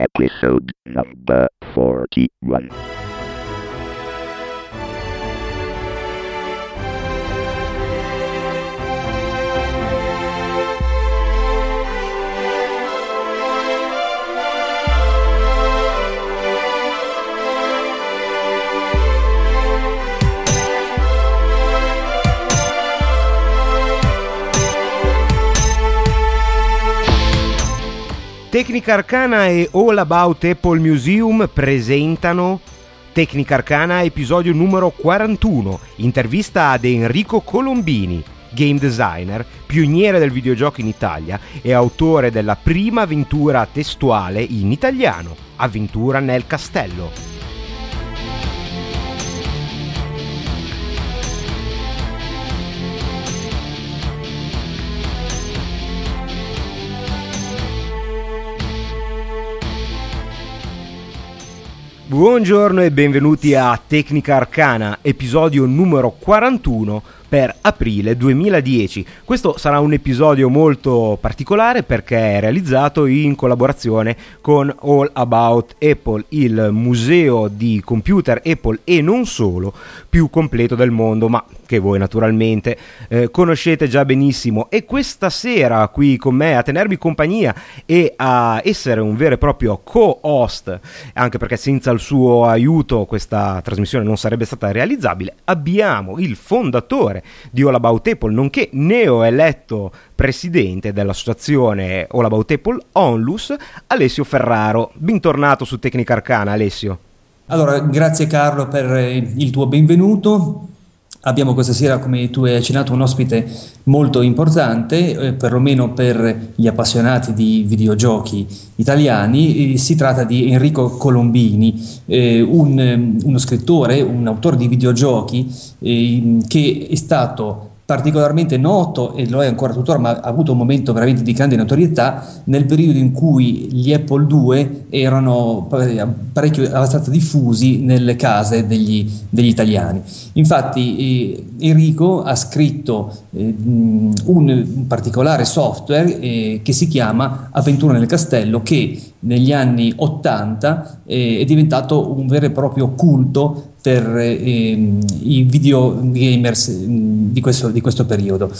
Episode number 41. Tecnica Arcana e All About Apple Museum presentano Tecnica Arcana episodio numero 41, intervista ad Enrico Colombini, game designer, pioniere del videogioco in Italia e autore della prima avventura testuale in italiano, Avventura nel castello. Buongiorno e benvenuti a Tecnica Arcana, episodio numero 41 per aprile 2010. Questo sarà un episodio molto particolare perché è realizzato in collaborazione con All About Apple, il museo di computer Apple e non solo più completo del mondo, ma che voi naturalmente eh, conoscete già benissimo. E questa sera qui con me a tenermi compagnia e a essere un vero e proprio co-host, anche perché senza il suo aiuto questa trasmissione non sarebbe stata realizzabile, abbiamo il fondatore di All About Apple, nonché neoeletto presidente dell'associazione All About Apple Onlus, Alessio Ferraro. Bentornato su Tecnica Arcana, Alessio. Allora, grazie Carlo per il tuo benvenuto. Abbiamo questa sera, come tu hai accennato, un ospite molto importante, eh, perlomeno per gli appassionati di videogiochi italiani. Eh, si tratta di Enrico Colombini, eh, un, uno scrittore, un autore di videogiochi eh, che è stato particolarmente noto e lo è ancora tuttora, ma ha avuto un momento veramente di grande notorietà nel periodo in cui gli Apple II erano parecchio abbastanza diffusi nelle case degli, degli italiani. Infatti eh, Enrico ha scritto eh, un, particolare software eh, che si chiama Avventura nel Castello che negli anni 80 eh, è diventato un vero e proprio culto per eh, i videogamers mm, di questo, di questo, periodo.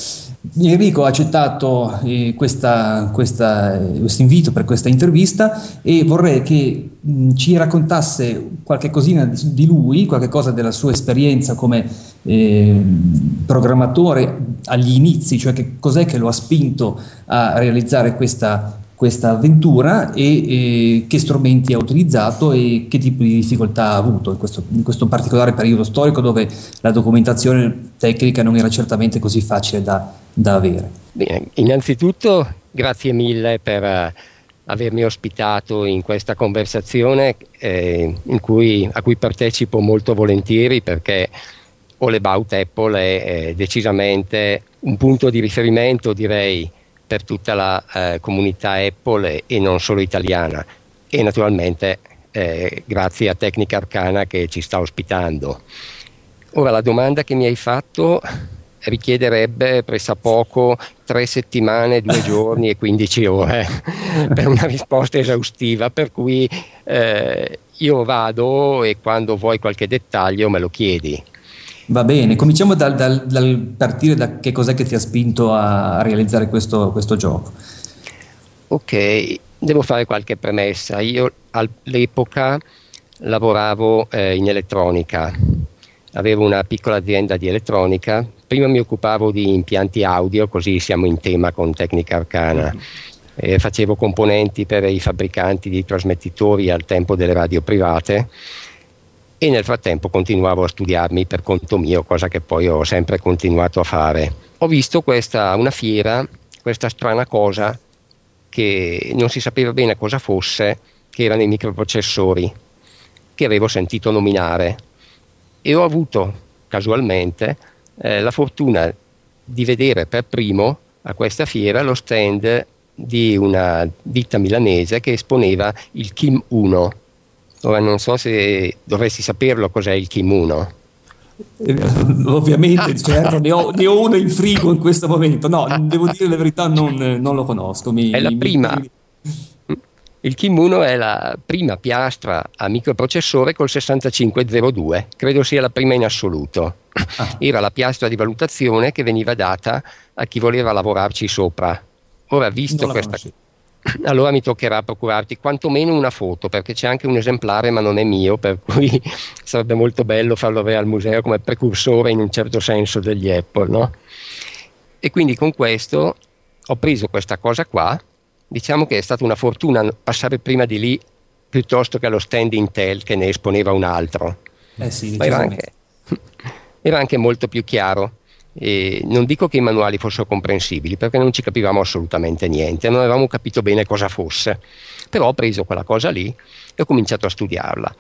Enrico ha accettato eh, questo invito per questa intervista e vorrei che mh, mm, ci raccontasse qualche cosina di, di, lui, qualche cosa della sua esperienza come eh, programmatore agli inizi, cioè che cos'è che lo ha spinto a realizzare questa questa avventura e, e, che strumenti ha utilizzato e che tipo di difficoltà ha avuto in questo, in questo, particolare periodo storico dove la documentazione tecnica non era certamente così facile da, da avere. Bene, innanzitutto grazie mille per uh, avermi ospitato in questa conversazione eh, cui, a cui partecipo molto volentieri perché All About Apple è, è decisamente un punto di riferimento direi per tutta la eh, comunità Apple e non solo italiana e naturalmente eh, grazie a Tecnica Arcana che ci sta ospitando. Ora la domanda che mi hai fatto richiederebbe pressappoco tre settimane, due giorni e 15 ore per una risposta esaustiva, per cui eh, io vado e quando vuoi qualche dettaglio me lo chiedi. Va bene, cominciamo dal, dal, dal, partire da che cos'è che ti ha spinto a realizzare questo, questo gioco. Ok, devo fare qualche premessa. Io all'epoca lavoravo eh, in elettronica, avevo una piccola azienda di elettronica, prima mi occupavo di impianti audio, così siamo in tema con tecnica arcana. Eh, facevo componenti per i fabbricanti di trasmettitori al tempo delle radio private e nel frattempo continuavo a studiarmi per conto mio, cosa che poi ho sempre continuato a fare. Ho visto questa, una fiera, questa strana cosa che non si sapeva bene cosa fosse, che erano i microprocessori, che avevo sentito nominare e ho avuto casualmente eh, la fortuna di vedere per primo a questa fiera lo stand di una ditta milanese che esponeva il Kim 1 Ora non so se dovresti saperlo cos'è il kimono. Eh, ovviamente, certo, ne ho, ne ho, uno in frigo in questo momento. No, devo dire la verità, non, non lo conosco. Mi, è la mi, prima. Mi... Il Kim 1 è la prima piastra a microprocessore col 6502, credo sia la prima in assoluto. Ah. Era la piastra di valutazione che veniva data a chi voleva lavorarci sopra. Ora, visto questa cosa allora mi toccherà procurarti quantomeno una foto perché c'è anche un esemplare ma non è mio per cui sarebbe molto bello farlo avere al museo come precursore in un certo senso degli Apple no? e quindi con questo ho preso questa cosa qua. Diciamo che è stata una fortuna passare prima di lì piuttosto che allo stand Intel che ne esponeva un altro. Eh sì, era anche, era anche molto più chiaro e non dico che i manuali fossero comprensibili perché non ci capivamo assolutamente niente, non avevamo capito bene cosa fosse, però ho preso quella cosa lì e ho cominciato a studiarla,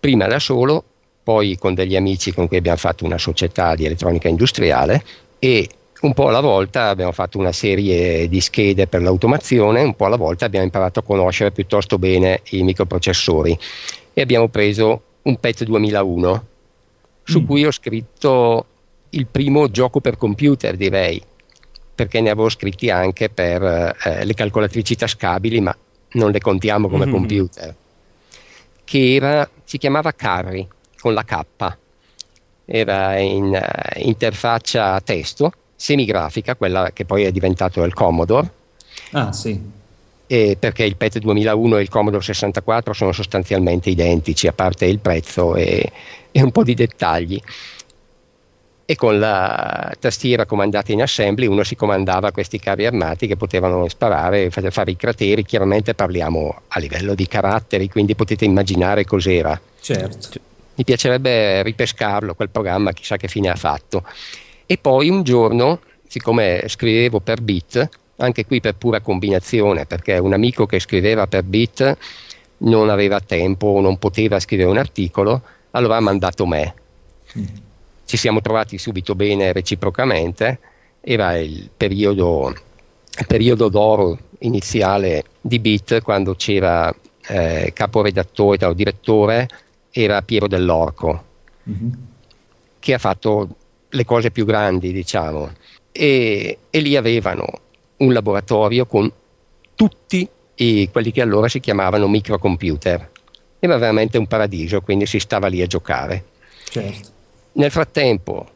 prima da solo, poi con degli amici con cui abbiamo fatto una società di elettronica industriale e un po' alla volta abbiamo fatto una serie di schede per l'automazione, un po' alla volta abbiamo imparato a conoscere piuttosto bene i microprocessori e abbiamo preso un PET 2001 su mm. cui ho scritto il primo gioco per computer, direi, perché ne avevo scritti anche per eh, le calcolatrici tascabili, ma non le contiamo come mm-hmm. computer, che era, si chiamava Carry con la K, era in uh, interfaccia testo, semigrafica, quella che poi è diventato il Commodore. Ah, sì. E perché il PET 2001 e il Commodore 64 sono sostanzialmente identici, a parte il prezzo e, e un po' di dettagli e con la tastiera comandata in assembly uno si comandava questi carri armati che potevano sparare, fare i crateri, chiaramente parliamo a livello di caratteri, quindi potete immaginare cos'era. Certo. Mi piacerebbe ripescarlo quel programma, chissà che fine ha fatto. E poi un giorno, siccome scrivevo per bit, anche qui per pura combinazione, perché un amico che scriveva per bit non aveva tempo non poteva scrivere un articolo, allora ha mandato me. Mm ci siamo trovati subito bene reciprocamente, era il periodo, il periodo d'oro iniziale di Bit quando c'era eh, caporedattore o direttore era Piero Dell'Orco mm-hmm. che ha fatto le cose più grandi diciamo e, e lì avevano un laboratorio con tutti i, quelli che allora si chiamavano microcomputer era veramente un paradiso quindi si stava lì a giocare certo. Nel frattempo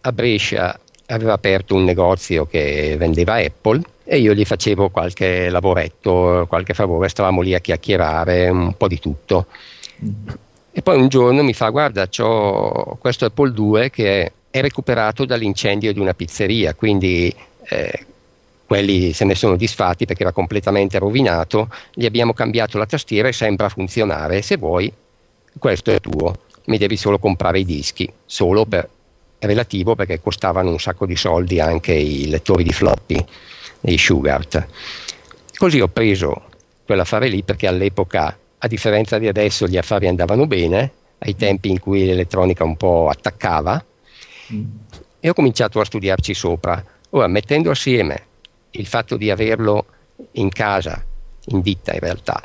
a Brescia aveva aperto un negozio che vendeva Apple e io gli facevo qualche lavoretto, qualche favore, stavamo lì a chiacchierare un po' di tutto. E poi un giorno mi fa: Guarda, ho questo Apple 2 che è recuperato dall'incendio di una pizzeria, quindi eh, quelli se ne sono disfatti perché era completamente rovinato. Gli abbiamo cambiato la tastiera e sembra funzionare. Se vuoi, questo è tuo mi devi solo comprare i dischi, solo per relativo perché costavano un sacco di soldi anche i lettori di floppy, i Sugart. Così ho preso quell'affare lì perché all'epoca, a differenza di adesso, gli affari andavano bene, ai tempi in cui l'elettronica un po' attaccava, mm. e ho cominciato a studiarci sopra. Ora, mettendo assieme il fatto di averlo in casa, in ditta in realtà,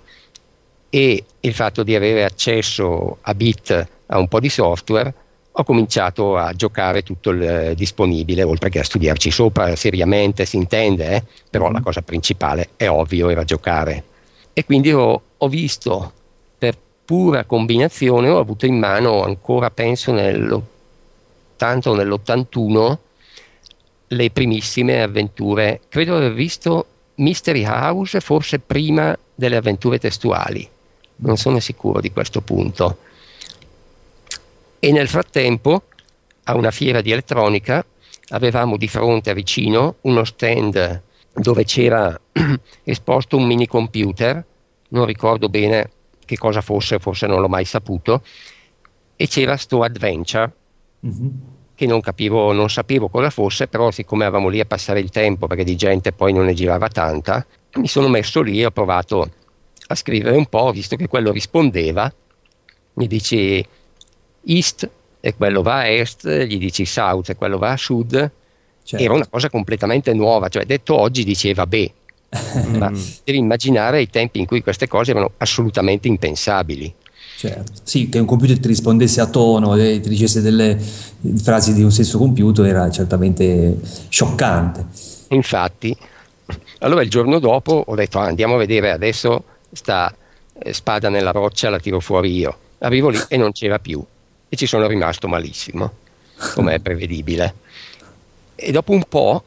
e il fatto di avere accesso a bit a un po' di software, ho cominciato a giocare tutto il eh, disponibile, oltre che a studiarci sopra seriamente, si intende, eh? però mm. la cosa principale è ovvio, era giocare. E quindi ho, ho visto per pura combinazione, ho avuto in mano ancora, penso, nell'80 o nell'81 le primissime avventure. Credo aver visto Mystery House forse prima delle avventure testuali, non sono sicuro di questo punto e nel frattempo a una fiera di elettronica avevamo di fronte vicino uno stand dove c'era esposto un mini computer, non ricordo bene che cosa fosse, forse non l'ho mai saputo, e c'era sto adventure mm-hmm. che non capivo, non sapevo cosa fosse, però siccome eravamo lì a passare il tempo perché di gente poi non ne girava tanta, mi sono messo lì e ho provato a scrivere un po', visto che quello rispondeva, mi dici east e quello va a est, gli dici south e quello va a sud. Certo. Era una cosa completamente nuova, cioè detto oggi diceva beh, ma devi immaginare i tempi in cui queste cose erano assolutamente impensabili. Certo. Sì, che un computer ti rispondesse a tono e ti dicesse delle frasi di un stesso computer era certamente scioccante. Infatti, allora il giorno dopo ho detto ah, andiamo a vedere adesso sta eh, spada nella roccia, la tiro fuori io. Arrivo lì e non c'era più e ci sono rimasto malissimo, come è prevedibile. E dopo un po',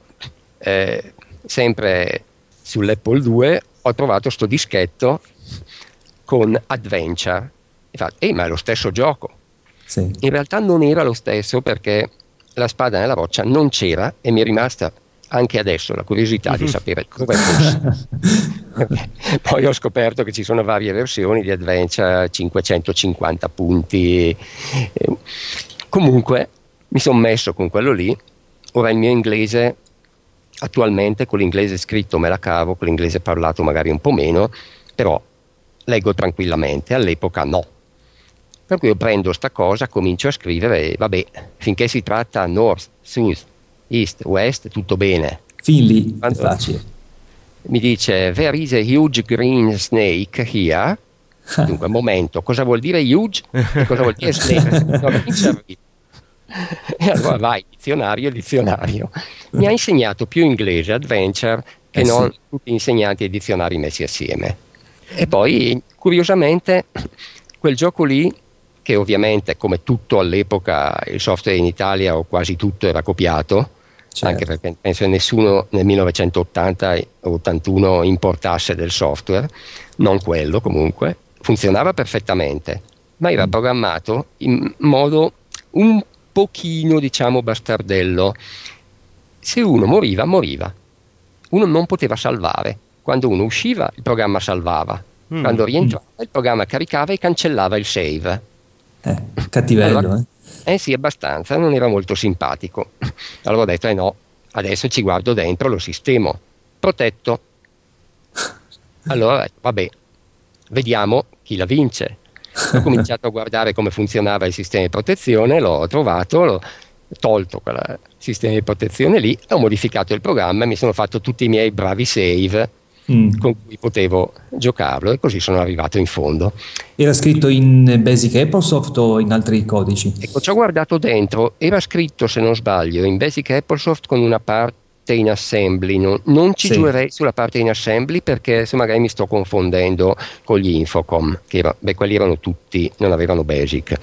eh, sempre sull'Apple 2, ho trovato questo dischetto con Adventure. E fa, ehi, ma è lo stesso gioco. Sì. In realtà non era lo stesso perché la spada nella roccia non c'era e mi è rimasta anche adesso la curiosità di sapere come fosse. Poi ho scoperto che ci sono varie versioni di Adventure, 550 punti. Comunque mi sono messo con quello lì, ora il mio inglese attualmente con l'inglese scritto me la cavo, con l'inglese parlato magari un po' meno, però leggo tranquillamente, all'epoca no. Per cui io prendo sta cosa, comincio a scrivere e vabbè, finché si tratta North, South, East, West, tutto bene. Fin lì è facile. Mi dice, there is a huge green snake here. Dunque, momento, cosa vuol dire huge e cosa vuol dire snake? E allora vai, dizionario, dizionario. Mi ha insegnato più inglese adventure che eh non sì. tutti gli insegnanti e dizionari messi assieme. E poi, curiosamente, quel gioco lì che ovviamente come tutto all'epoca il software in Italia o quasi tutto era copiato, certo. anche perché penso che nessuno nel 1980-81 importasse del software, non quello comunque, funzionava perfettamente, ma era mm. programmato in modo un pochino diciamo bastardello. Se uno moriva, moriva. Uno non poteva salvare. Quando uno usciva, il programma salvava. Mm. Quando rientrava, il programma caricava e cancellava il save. Eh, cattivello, allora, eh? Eh sì, abbastanza, non era molto simpatico. Allora ho detto, eh no, adesso ci guardo dentro, lo sistemo. Protetto. Allora vabbè, vediamo chi la vince. Ho cominciato a guardare come funzionava il sistema di protezione, l'ho trovato, l'ho tolto quel sistema di protezione lì, ho modificato il programma e mi sono fatto tutti i miei bravi save mm. con cui potevo giocarlo e così sono arrivato in fondo. Era scritto in Basic Applesoft o in altri codici? Ecco, ci ho guardato dentro, era scritto se non sbaglio in Basic Applesoft con una parte in assembly, non, non ci sì. giurerei sulla parte in assembly perché se magari mi sto confondendo con gli Infocom, che era, beh, quelli erano tutti, non avevano Basic.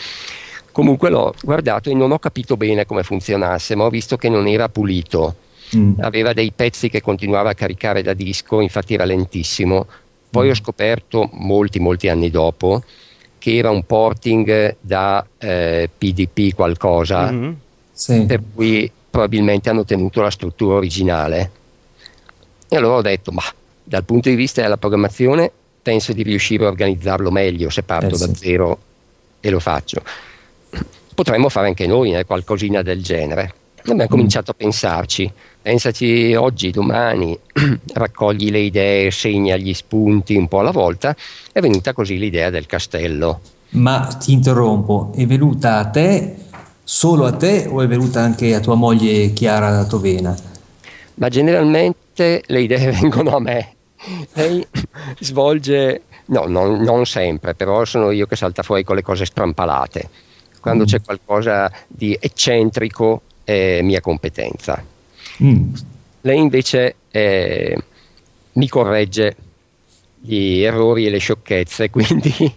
Comunque l'ho guardato e non ho capito bene come funzionasse, ma ho visto che non era pulito mm. aveva dei pezzi che continuava a caricare da disco, infatti era lentissimo. Poi mm. ho scoperto molti, molti anni dopo che era un porting da eh, PDP qualcosa, mm-hmm. sì. per cui probabilmente hanno tenuto la struttura originale. E allora ho detto, ma dal punto di vista della programmazione penso di riuscire a organizzarlo meglio se parto eh, da sì. zero e lo faccio. Potremmo fare anche noi eh, qualcosina del genere. Abbiamo mm. cominciato a pensarci pensaci oggi, domani, raccogli le idee, segna gli spunti un po' alla volta, è venuta così l'idea del castello. Ma ti interrompo, è venuta a te, solo a te o è venuta anche a tua moglie Chiara Tovena? Ma generalmente le idee vengono a me. Lei svolge, no, non, non sempre, però sono io che salta fuori con le cose strampalate. Quando mm. c'è qualcosa di eccentrico è mia competenza. Mm. Lei invece eh, mi corregge gli errori e le sciocchezze, quindi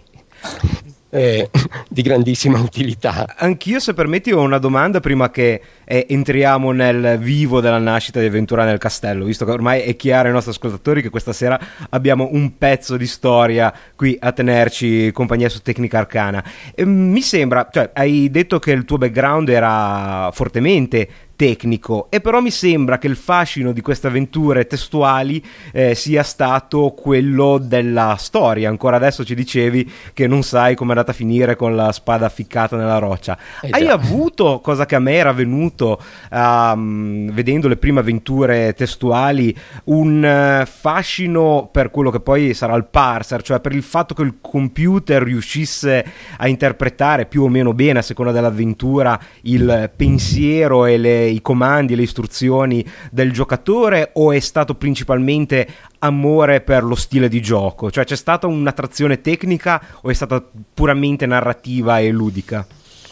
eh, di grandissima utilità. Anch'io, se permetti, ho una domanda prima che eh, entriamo nel vivo della nascita di Avventura nel Castello, visto che ormai è chiaro ai nostri ascoltatori che questa sera abbiamo un pezzo di storia qui a tenerci compagnia su Tecnica Arcana. E, mi sembra, cioè, hai detto che il tuo background era fortemente tecnico e però mi sembra che il fascino di queste avventure testuali eh, sia stato quello della storia. Ancora adesso ci dicevi che non sai come è andata a finire con la spada ficcata nella roccia. Eh Hai avuto, cosa che a me era venuto um, vedendo le prime avventure testuali, un uh, fascino per quello che poi sarà il parser, cioè per il fatto che il computer riuscisse a interpretare più o meno bene a seconda dell'avventura il pensiero e le i comandi e le istruzioni del giocatore o è stato principalmente amore per lo stile di gioco? Cioè c'è stata un'attrazione tecnica o è stata puramente narrativa e ludica?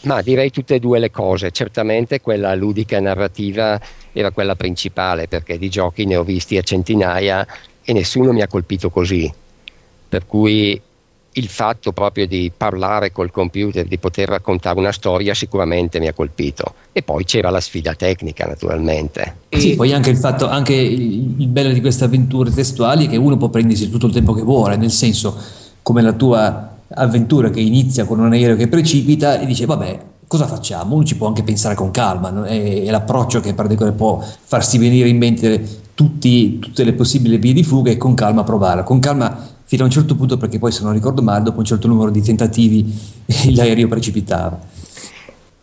Ma direi tutte e due le cose, certamente quella ludica e narrativa era quella principale perché di giochi ne ho visti a centinaia e nessuno mi ha colpito così. per cui il fatto proprio di parlare col computer, di poter raccontare una storia sicuramente mi ha colpito. E poi c'era la sfida tecnica naturalmente. Sì, poi anche il fatto, anche il bello di queste avventure testuali è che uno può prendersi tutto il tempo che vuole, nel senso come la tua avventura che inizia con un aereo che precipita e dice vabbè cosa facciamo? Uno ci può anche pensare con calma, è, è, l'approccio che può farsi venire in mente tutti, tutte le possibili vie di fuga e con calma provare. Con calma fino a un certo punto perché poi se non ricordo male dopo un certo numero di tentativi l'aereo precipitava.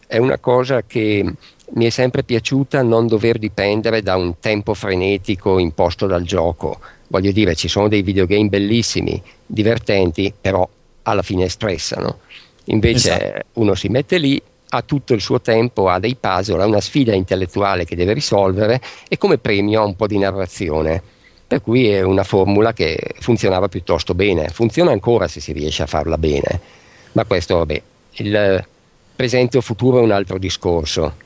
È una cosa che mi è sempre piaciuta non dover dipendere da un tempo frenetico imposto dal gioco. Voglio dire, ci sono dei videogame bellissimi, divertenti, però alla fine stressano. Invece esatto. uno si mette lì, ha tutto il suo tempo, ha dei puzzle, ha una sfida intellettuale che deve risolvere e come premio ha un po' di narrazione per cui è una formula che funzionava piuttosto bene, funziona ancora se si riesce a farla bene, ma questo vabbè, il presente o futuro è un altro discorso.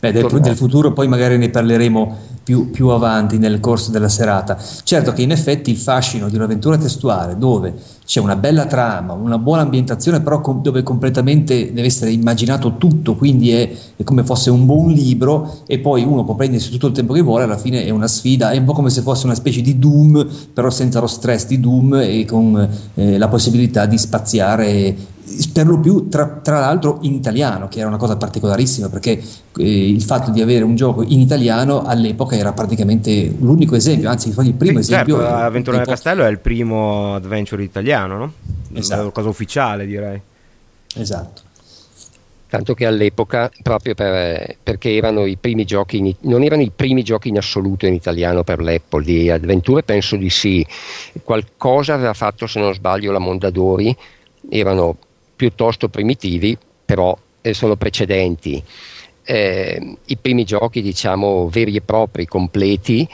Beh, del, del futuro poi magari ne parleremo più, più, avanti nel corso della serata. Certo che in effetti il fascino di un'avventura testuale dove c'è una bella trama, una buona ambientazione, però com- dove completamente deve essere immaginato tutto, quindi è, è, come fosse un buon libro e poi uno può prendersi tutto il tempo che vuole, alla fine è una sfida, è un po' come se fosse una specie di Doom, però senza lo stress di Doom e con eh, la possibilità di spaziare per lo più tra, tra, l'altro in italiano, che era una cosa particolarissima perché eh, il fatto di avere un gioco in italiano all'epoca era praticamente l'unico esempio, anzi il primo sì, esempio. Certo, Avventura nel Castello è il primo adventure italiano, no? Esatto. Una cosa ufficiale direi. Esatto. Tanto che all'epoca, proprio per, perché erano i primi giochi, in, non erano i primi giochi in assoluto in italiano per l'Apple, di avventure penso di sì, qualcosa aveva fatto se non sbaglio la Mondadori, erano piuttosto primitivi, però eh, sono precedenti. Eh, I primi giochi, diciamo, veri e propri, completi,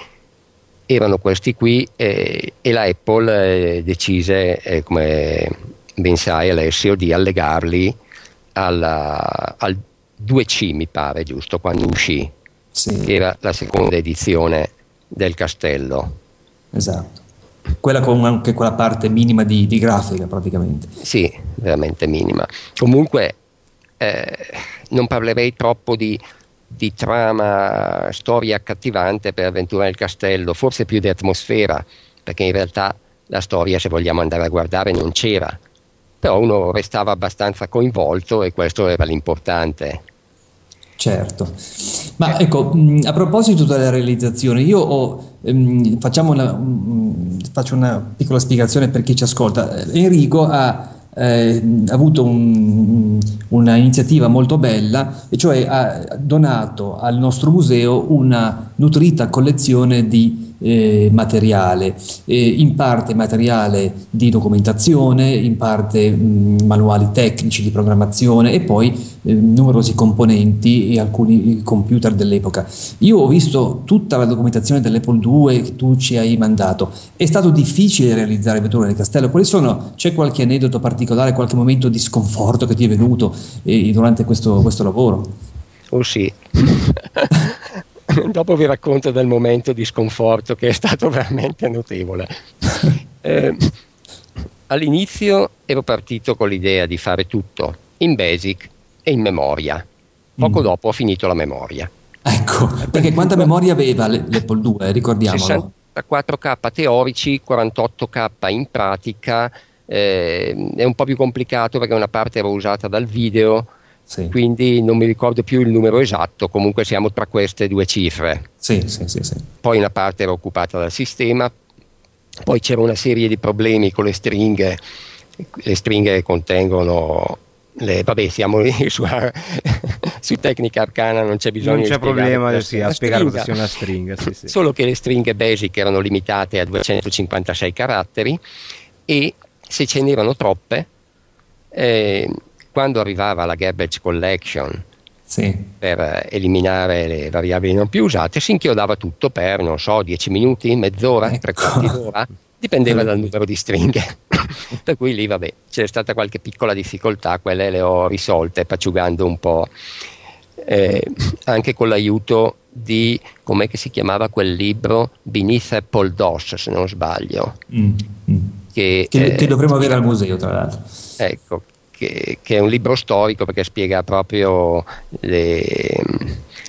erano questi qui eh, e la Apple eh, decise, eh, come ben sai Alessio, di allegarli alla, al 2C, mi pare, giusto, quando uscì, sì. che era la seconda edizione del castello. Esatto quella con anche quella parte minima di, di grafica praticamente. Sì, veramente minima. Comunque eh, non parlerei troppo di, di, trama, storia accattivante per Avventura nel Castello, forse più di atmosfera, perché in realtà la storia, se vogliamo andare a guardare, non c'era. Però uno restava abbastanza coinvolto e questo era l'importante. Certo, ma ecco, a proposito della realizzazione, io ho, ehm, una, faccio una piccola spiegazione per chi ci ascolta. Enrico ha eh, avuto un, una iniziativa molto bella, e cioè ha donato al nostro museo una nutrita collezione di eh, materiale, eh, in parte materiale di documentazione, in parte mh, manuali tecnici di programmazione e poi eh, numerosi componenti e alcuni computer dell'epoca. Io ho visto tutta la documentazione dell'Apple II che tu ci hai mandato. È stato difficile realizzare Vettura del Castello. Quali sono? C'è qualche aneddoto particolare, qualche momento di sconforto che ti è venuto eh, durante questo, questo lavoro? Oh sì. dopo vi racconto del momento di sconforto che è stato veramente notevole. Eh, all'inizio ero partito con l'idea di fare tutto in Basic e in memoria. Poco mm. dopo ho finito la memoria. Ecco, perché quanta memoria aveva l'Apple 2, ricordiamolo? 64K teorici, 48K in pratica, eh, è un po' più complicato perché una parte era usata dal video, sì. quindi non mi ricordo più il numero esatto, comunque siamo tra queste due cifre. Sì, sì, poi una parte era occupata dal sistema, poi c'era una serie di problemi con le stringhe, le stringhe contengono le, vabbè, siamo su, su, tecnica arcana, non c'è bisogno non c'è di problema sì, a spiegare cosa sia una stringa. Sì, sì. Solo che le stringhe basic erano limitate a 256 caratteri e se ce n'erano troppe, eh, quando arrivava la garbage collection sì. per eliminare le variabili non più usate, si inchiodava tutto per, non so, 10 minuti, mezz'ora, ecco. tre quarti d'ora, dipendeva dal numero di stringhe. per cui lì, vabbè, c'è stata qualche piccola difficoltà, quelle le ho risolte, paciugando un po'. Eh, anche con l'aiuto di come si chiamava quel libro Beneath Apple DOS se non sbaglio mm, mm. Che, che, che, dovremmo avere al museo tra l'altro ecco che, che, è un libro storico perché spiega proprio le,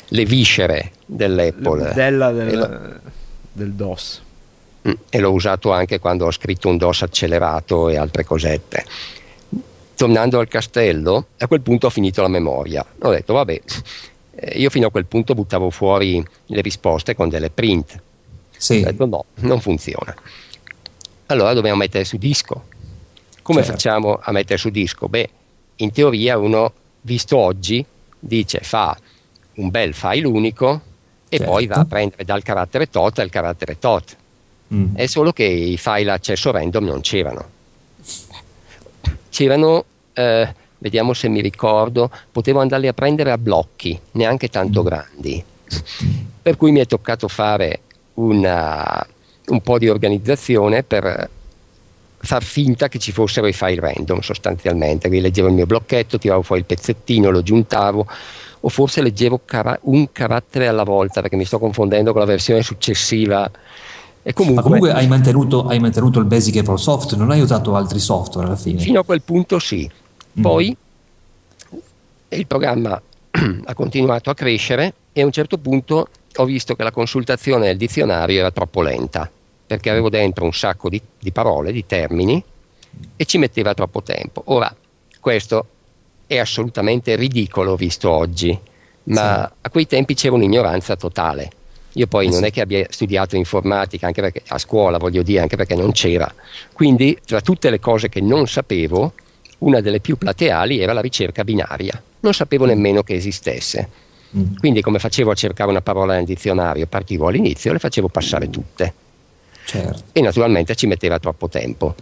le viscere dell'Apple Della, del, lo, del DOS mm, e l'ho usato anche quando ho scritto un DOS accelerato e altre cosette tornando al castello a quel punto ho finito la memoria ho detto vabbè eh, io fino a quel punto buttavo fuori le risposte con delle print. Sì. Ho detto no, non funziona. Allora dobbiamo mettere su disco. Come certo. facciamo a mettere su disco? Beh, in teoria uno, visto oggi, dice fa un bel file unico e certo. poi va a prendere dal carattere tot al carattere tot. Mm. È solo che i file accesso random non c'erano. C'erano eh, vediamo se mi ricordo, potevo andarli a prendere a blocchi, neanche tanto mm. grandi. Per cui mi è toccato fare una, un po' di organizzazione per far finta che ci fossero i file random sostanzialmente. Rileggevo il mio blocchetto, tiravo fuori il pezzettino, lo giuntavo o forse leggevo cara- un carattere alla volta perché mi sto confondendo con la versione successiva. E comunque, Ma comunque hai mantenuto, hai mantenuto il Basic Apple Soft, non hai usato altri software alla fine? Fino a quel punto sì. Mm. Poi mm. il programma ha continuato a crescere e a un certo punto ho visto che la consultazione del dizionario era troppo lenta perché avevo dentro un sacco di, di parole, di termini e ci metteva troppo tempo. Ora, questo è assolutamente ridicolo visto oggi, ma sì. a quei tempi c'era un'ignoranza totale. Io poi eh non sì. è che abbia studiato informatica anche perché, a scuola, voglio dire, anche perché non c'era. Quindi, tra tutte le cose che non sapevo, una delle più plateali era la ricerca binaria. Non sapevo nemmeno che esistesse. Mm. Quindi come facevo a cercare una parola nel dizionario, partivo all'inizio e le facevo passare tutte. Certo. E naturalmente ci metteva troppo tempo.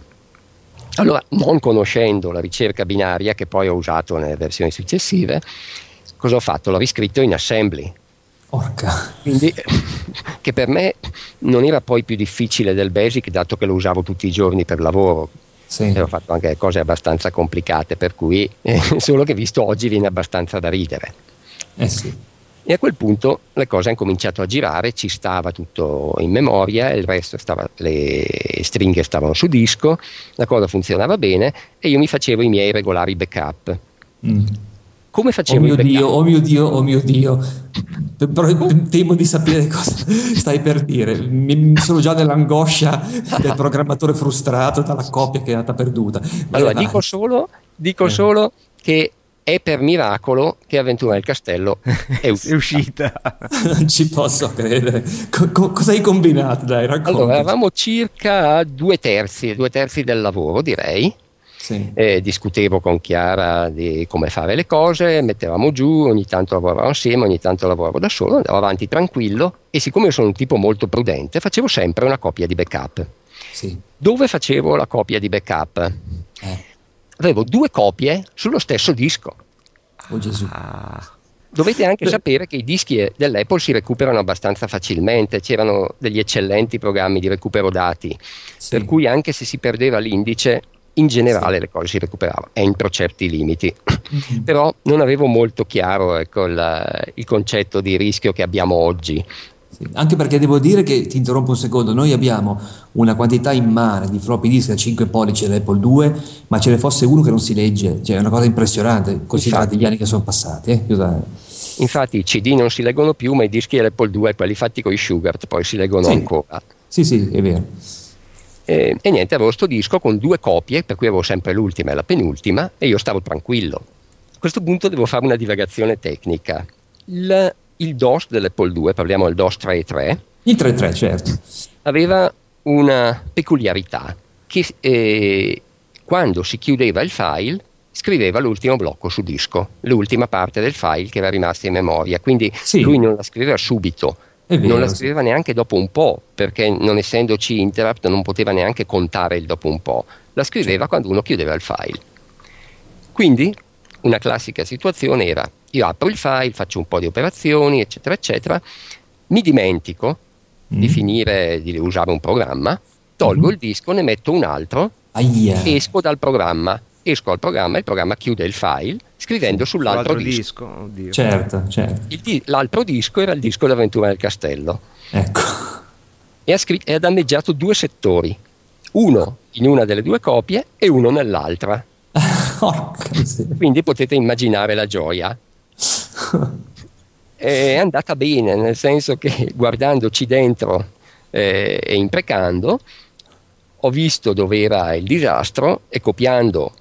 Allora, non conoscendo la ricerca binaria, che poi ho usato nelle versioni successive, cosa ho fatto? L'ho riscritto in assembly. Orca. Quindi, che per me non era poi più difficile del basic, dato che lo usavo tutti i giorni per lavoro sì. E ho fatto anche cose abbastanza complicate, per cui eh, solo che visto oggi viene abbastanza da ridere. Eh sì. E a quel punto le cose hanno cominciato a girare, ci stava tutto in memoria, il resto stava, le stringhe stavano su disco, la cosa funzionava bene e io mi facevo i miei regolari backup. Mm. Come facevo? Oh mio Dio, oh mio Dio, oh mio Dio. Però temo di sapere cosa stai per dire. Mi sono già nell'angoscia del programmatore frustrato dalla coppia che è andata perduta. Allora, dico solo, dico eh. solo che è per miracolo che Avventura nel Castello è, uscita. è uscita. non ci posso credere. Co- co- cosa hai combinato? Dai. Allora, eravamo circa due terzi, due terzi del lavoro, direi sì. Eh, discutevo con Chiara di come fare le cose, mettevamo giù, ogni tanto lavoravo insieme, ogni tanto lavoravo da solo, andavo avanti tranquillo e siccome io sono un tipo molto prudente, facevo sempre una copia di backup. Sì. Dove facevo la copia di backup? Eh. Avevo due copie sullo stesso disco. Oh Gesù. Ah. Dovete anche Beh. sapere che i dischi dell'Apple si recuperano abbastanza facilmente, c'erano degli eccellenti programmi di recupero dati, sì. per cui anche se si perdeva l'indice in generale sì. le cose si recuperavano entro certi limiti, mm-hmm. però non avevo molto chiaro ecco, il, il concetto di rischio che abbiamo oggi. Anche perché devo dire che, ti interrompo un secondo, noi abbiamo una quantità immane di floppy disk a 5 pollici dell'Apple 2, ma ce ne fosse uno che non si legge, cioè è una cosa impressionante, considerati gli anni che sono passati. Eh? Infatti i CD non si leggono più, ma i dischi dell'Apple 2, quelli fatti con i Sugar, poi si leggono sì. ancora. Sì, sì, è vero. Eh, e niente, avevo sto disco con due copie, per cui avevo sempre l'ultima e la penultima, e io stavo tranquillo. A questo punto devo fare una divagazione tecnica. Il, il DOS dell'Apple 2, parliamo del DOS 3.3. Il 3.3, certo. Aveva una peculiarità che eh, quando si chiudeva il file scriveva l'ultimo blocco su disco, l'ultima parte del file che era rimasta in memoria, quindi sì. lui non la scriveva subito, Vero, non la scriveva neanche dopo un po', perché non essendoci interrupt non poteva neanche contare il dopo un po', la scriveva quando uno chiudeva il file. Quindi una classica situazione era io apro il file, faccio un po' di operazioni, eccetera, eccetera, mi dimentico mm. di finire di usare un programma, tolgo mm. il disco, ne metto un altro, Aia. esco dal programma, esco al programma, il programma chiude il file scrivendo sì, sull'altro, disco. disco. Certo, certo. Di- l'altro disco era il disco d'avventura del castello. Ecco. E ha, scr- e ha danneggiato due settori, uno in una delle due copie e uno nell'altra. Quindi potete immaginare la gioia. È andata bene, nel senso che guardandoci dentro eh, e imprecando, ho visto dove era il disastro e copiando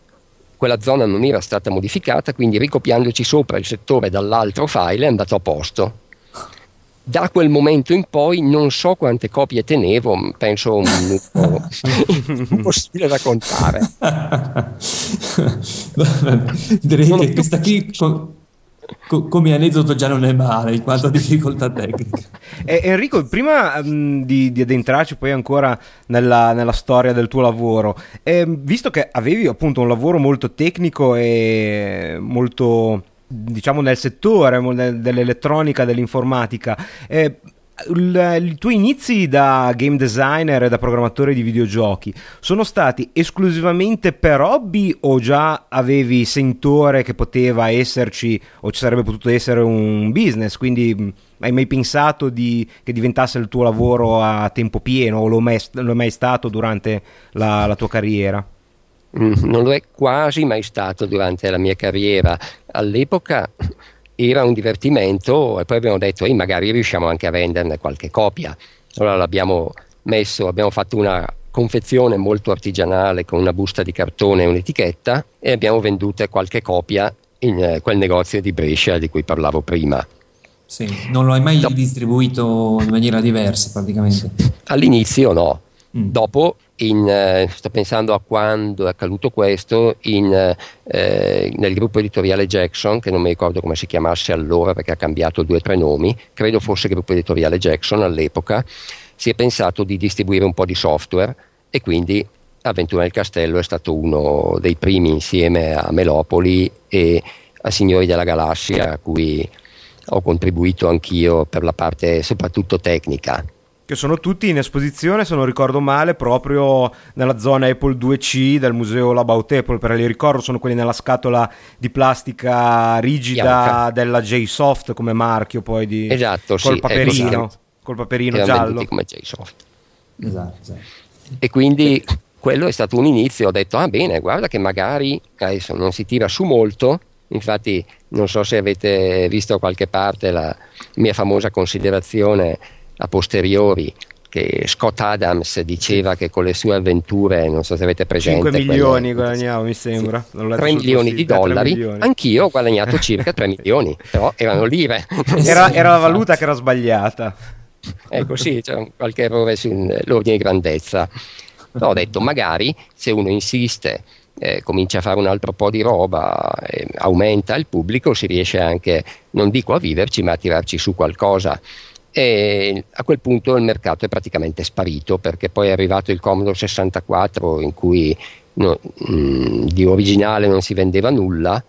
quella zona non era stata modificata, quindi ricopiandoci sopra il settore dall'altro file è andato a posto. Da quel momento in poi non so quante copie tenevo, penso un minuto impossibile da contare. Direi che questa qui co- come aneddoto già non è male in quanto a difficoltà tecnica. Eh, Enrico, prima mh, di, di, addentrarci poi ancora nella, nella, storia del tuo lavoro, eh, visto che avevi appunto un lavoro molto tecnico e molto diciamo nel settore dell'elettronica, dell'informatica, eh, i tuoi inizi da game designer e da programmatore di videogiochi sono stati esclusivamente per hobby o già avevi sentore che poteva esserci o ci sarebbe potuto essere un business? Quindi hai mai pensato di, che diventasse il tuo lavoro a tempo pieno o lo è mai stato durante la, la tua carriera? Mm, non lo è quasi mai stato durante la mia carriera. All'epoca era un divertimento e poi abbiamo detto Ehi, magari riusciamo anche a venderne qualche copia. Allora l'abbiamo messo, abbiamo fatto una confezione molto artigianale con una busta di cartone e un'etichetta e abbiamo vendute qualche copia in eh, quel negozio di Brescia di cui parlavo prima. Sì, non lo hai mai no. distribuito in maniera diversa praticamente? All'inizio no, mm. dopo in, eh, sto pensando a quando è accaduto questo, in, eh, nel gruppo editoriale Jackson, che non mi ricordo come si chiamasse allora perché ha cambiato due o tre nomi, credo fosse gruppo editoriale Jackson all'epoca, si è pensato di distribuire un po' di software e quindi Avventura nel Castello è stato uno dei primi insieme a Melopoli e a Signori della Galassia a cui ho contribuito anch'io per la parte soprattutto tecnica che sono tutti in esposizione, se non ricordo male, proprio nella zona Apple 2C del museo Labout Apple, per li ricordo sono quelli nella scatola di plastica rigida Bianca. della JSoft come marchio poi di esatto, col sì, paperino, col paperino giallo. come JSoft. Esatto, esatto. E quindi quello è stato un inizio, ho detto ah bene, guarda che magari adesso non si tira su molto, infatti non so se avete visto da qualche parte la mia famosa considerazione a posteriori che Scott Adams diceva che con le sue avventure, non so se avete presente, 5 milioni quelle, guadagnavo mi sembra, sì, 3 milioni di dollari, milioni. anch'io ho guadagnato circa 3 milioni, però erano lire. Era, era la valuta che era sbagliata. Ecco sì, c'è qualche errore sull'ordine di grandezza. Però ho detto magari se uno insiste eh, comincia a fare un altro po' di roba, eh, aumenta il pubblico, si riesce anche, non dico a viverci, ma a tirarci su qualcosa e a quel punto il mercato è praticamente sparito perché poi è arrivato il Commodore 64 in cui no, mh, mm, di originale non si vendeva nulla,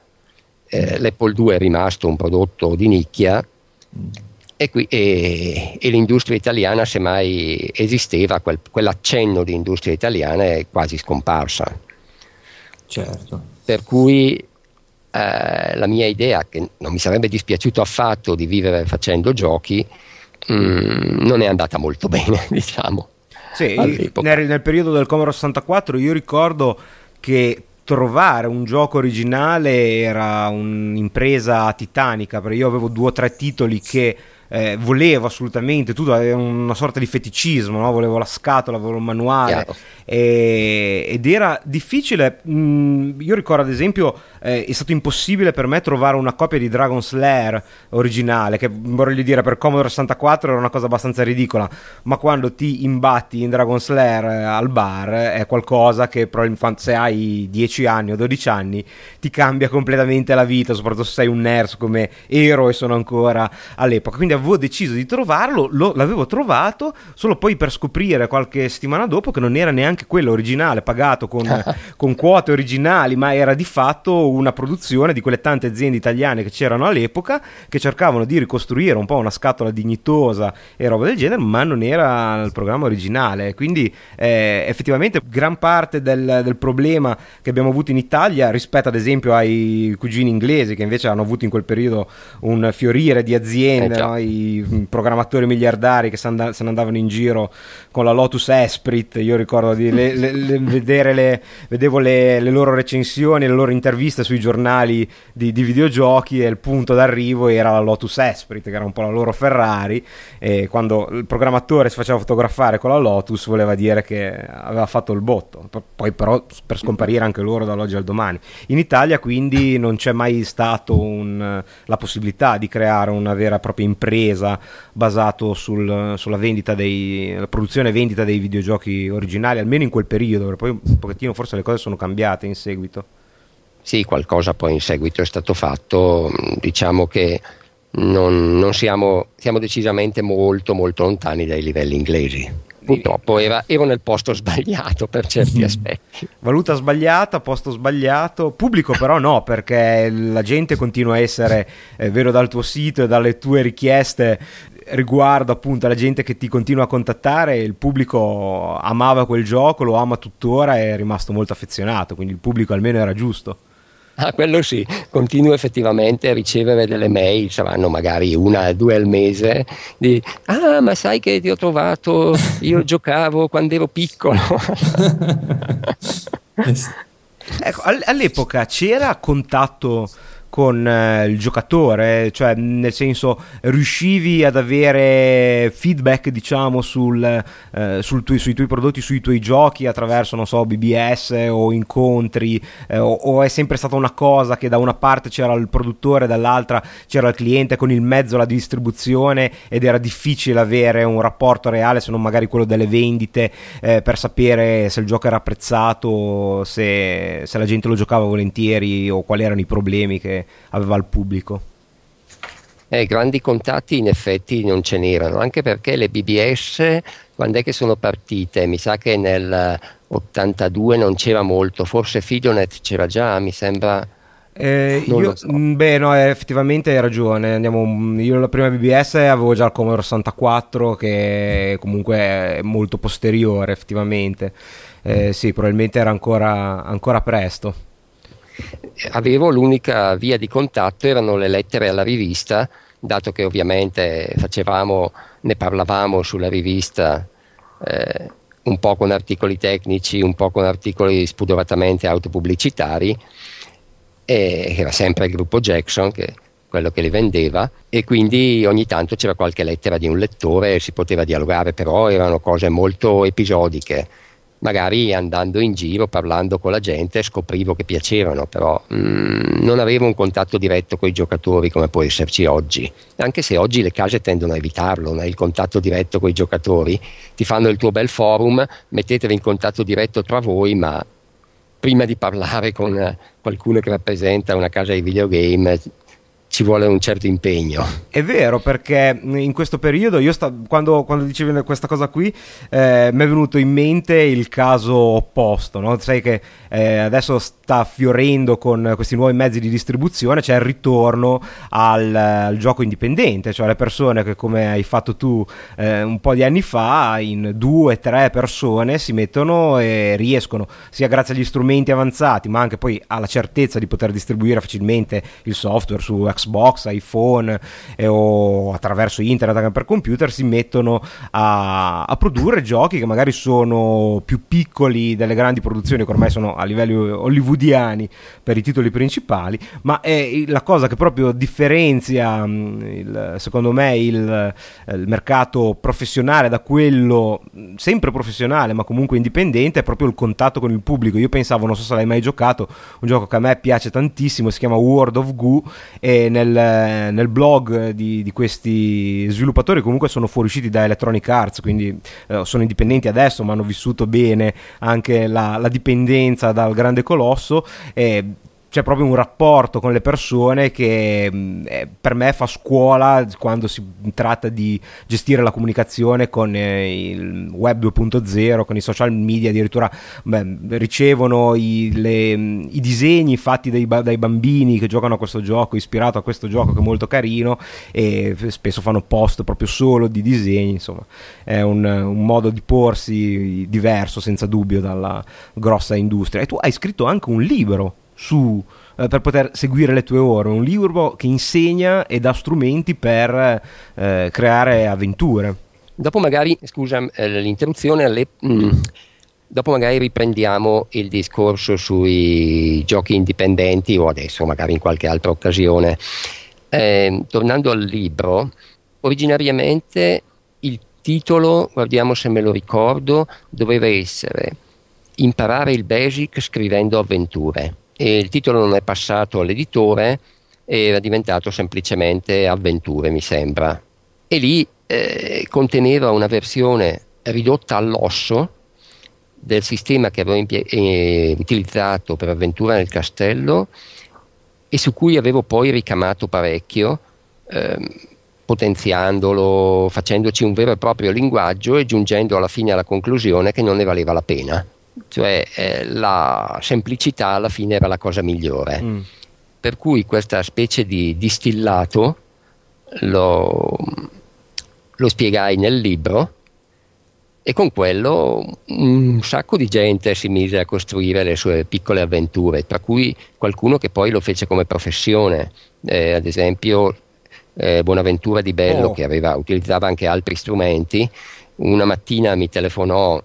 eh, l'Apple II è rimasto un prodotto di nicchia e, qui, e, e l'industria italiana se mai esisteva, quel, quell'accenno di industria italiana è quasi scomparsa. Certo. Per cui eh, la mia idea, che non mi sarebbe dispiaciuto affatto di vivere facendo giochi, mm, non è andata molto bene, diciamo. Sì, nel, nel periodo del Commodore 64 io ricordo che trovare un gioco originale era un'impresa titanica, perché io avevo due o tre titoli che eh, volevo assolutamente tutto, aveva una sorta di feticismo, no? volevo la scatola, volevo il manuale e, ed era difficile. Mm, io ricordo ad esempio eh, è stato impossibile per me trovare una copia di Dragon Slayer originale, che voglio dire per Commodore 64 era una cosa abbastanza ridicola, ma quando ti imbatti in Dragon Slayer eh, al bar è qualcosa che se hai 10 anni o 12 anni ti cambia completamente la vita, soprattutto se sei un nerd come ero e sono ancora all'epoca. Quindi avevo deciso di trovarlo, lo, l'avevo trovato, solo poi per scoprire qualche settimana dopo che non era neanche quello originale, pagato con, con quote originali, ma era di fatto una produzione di quelle tante aziende italiane che c'erano all'epoca, che cercavano di ricostruire un po' una scatola dignitosa e roba del genere, ma non era il programma originale. Quindi eh, effettivamente gran parte del, del problema che abbiamo avuto in Italia rispetto ad esempio ai cugini inglesi che invece hanno avuto in quel periodo un fiorire di aziende, eh no? i programmatori miliardari che se ne andavano in giro con la Lotus Esprit, io ricordo di le, le, le, vedere le, loro recensioni, le loro interviste sui giornali di, di, videogiochi e il punto d'arrivo era la Lotus Esprit, che era un po' la loro Ferrari, e quando il programmatore si faceva fotografare con la Lotus voleva dire che aveva fatto il botto, poi però per scomparire anche loro dall'oggi al domani. In Italia quindi non c'è mai stato un, la possibilità di creare una vera e propria impresa basato sul, sulla vendita dei, produzione e vendita dei videogiochi originali, almeno in quel periodo, poi un pochettino forse le cose sono cambiate in seguito. Sì, qualcosa poi in seguito è stato fatto, diciamo che non, non siamo, siamo decisamente molto molto lontani dai livelli inglesi purtroppo era, ero nel posto sbagliato per certi aspetti. Valuta sbagliata, posto sbagliato, pubblico però no, perché la gente continua a essere, è vero dal tuo sito e dalle tue richieste riguardo appunto alla gente che ti continua a contattare, il pubblico amava quel gioco, lo ama tuttora e è rimasto molto affezionato, quindi il pubblico almeno era giusto. Ah, quello sì, continuo effettivamente a ricevere delle mail, saranno magari una o due al mese, di ah ma sai che ti ho trovato, io giocavo quando ero piccolo. ecco, all'epoca c'era contatto con eh, il giocatore, cioè nel senso riuscivi ad avere feedback diciamo sul, eh, sul tu, sui tuoi prodotti, sui tuoi giochi attraverso non so BBS o incontri eh, o, o, è sempre stata una cosa che da una parte c'era il produttore dall'altra c'era il cliente con il mezzo la distribuzione ed era difficile avere un rapporto reale se non magari quello delle vendite eh, per sapere se il gioco era apprezzato se, se la gente lo giocava volentieri o quali erano i problemi che aveva il pubblico? Eh, grandi contatti in effetti non ce n'erano, anche perché le BBS quando è che sono partite? Mi sa che nel 82 non c'era molto, forse Fidonet c'era già, mi sembra. Eh, io, so. Mm, beh, no, eh, effettivamente hai ragione. Andiamo, mm, io la prima BBS avevo già il Commodore 64, che comunque è molto posteriore, effettivamente. Eh, sì, probabilmente era ancora, ancora presto avevo l'unica via di contatto erano le lettere alla rivista, dato che ovviamente facevamo, ne parlavamo sulla rivista eh, un po' con articoli tecnici, un po' con articoli spudoratamente autopubblicitari, e era sempre il gruppo Jackson che quello che li vendeva e quindi ogni tanto c'era qualche lettera di un lettore si poteva dialogare, però erano cose molto episodiche magari andando in giro, parlando con la gente, scoprivo che piacevano, però mm, non avevo un contatto diretto con i giocatori come può esserci oggi, anche se oggi le case tendono a evitarlo, il contatto diretto con i giocatori, ti fanno il tuo bel forum, mettetevi in contatto diretto tra voi, ma prima di parlare con qualcuno che rappresenta una casa di videogame ci vuole un certo impegno. È vero, perché in questo periodo, io sta, quando, quando, dicevi questa cosa qui, eh, mi è venuto in mente il caso opposto, no? sai che eh, adesso sta fiorendo con questi nuovi mezzi di distribuzione, c'è il ritorno al, al, gioco indipendente, cioè le persone che come hai fatto tu eh, un po' di anni fa, in due, tre persone si mettono e riescono, sia grazie agli strumenti avanzati, ma anche poi alla certezza di poter distribuire facilmente il software su Xbox, iPhone eh, o attraverso internet anche per computer si mettono a, a, produrre giochi che magari sono più piccoli delle grandi produzioni che ormai sono a livelli hollywoodiani per i titoli principali, ma è la cosa che proprio differenzia mm, il, secondo me il, il mercato professionale da quello mm, sempre professionale ma comunque indipendente è proprio il contatto con il pubblico. Io pensavo, non so se l'hai mai giocato, un gioco che a me piace tantissimo, si chiama World of Goo e nel, nel blog di, di, questi sviluppatori comunque sono fuoriusciti da Electronic Arts, quindi eh, sono indipendenti adesso ma hanno vissuto bene anche la, la dipendenza dal grande colosso. E c'è proprio un rapporto con le persone che mh, eh, per me fa scuola quando si tratta di gestire la comunicazione con eh, il web 2.0, con i social media, addirittura beh, ricevono i, le, i, disegni fatti dai, dai, bambini che giocano a questo gioco, ispirato a questo gioco che è molto carino e spesso fanno post proprio solo di disegni, insomma è un, un modo di porsi diverso senza dubbio dalla grossa industria. E tu hai scritto anche un libro su, eh, per poter seguire le tue ore, un libro che insegna e dà strumenti per eh, creare avventure. Dopo magari, scusa eh, l'interruzione, le, mm, dopo magari riprendiamo il discorso sui giochi indipendenti o adesso magari in qualche altra occasione. Eh, tornando al libro, originariamente il titolo, guardiamo se me lo ricordo, doveva essere Imparare il basic scrivendo avventure e il titolo non è passato all'editore, era diventato semplicemente Avventure, mi sembra. E lì eh, conteneva una versione ridotta all'osso del sistema che avevo impie- eh, utilizzato per Avventura nel castello e su cui avevo poi ricamato parecchio, eh, potenziandolo, facendoci un vero e proprio linguaggio e giungendo alla fine alla conclusione che non ne valeva la pena cioè eh, la semplicità alla fine era la cosa migliore. Mm. Per cui questa specie di distillato lo, lo spiegai nel libro e con quello un sacco di gente si mise a costruire le sue piccole avventure, tra cui qualcuno che poi lo fece come professione, eh, ad esempio eh, Bonaventura di Bello oh. che aveva, utilizzava anche altri strumenti, una mattina mi telefonò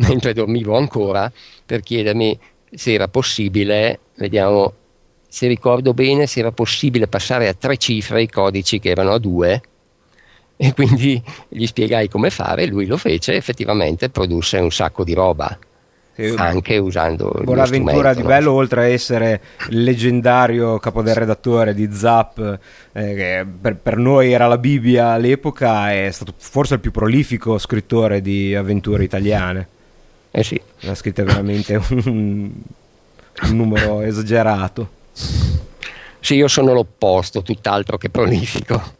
mentre dormivo ancora per chiedermi se era possibile, vediamo se ricordo bene, se era possibile passare a tre cifre i codici che erano a due e quindi gli spiegai come fare, lui lo fece e effettivamente produsse un sacco di roba. anche usando Buonavventura di Bello, oltre a essere il leggendario capo del redattore di Zap, eh, che per, per, noi era la Bibbia all'epoca, è stato forse il più prolifico scrittore di avventure italiane. Eh sì. Ne ha scritte veramente un, un numero esagerato. Sì, io sono l'opposto, tutt'altro che prolifico.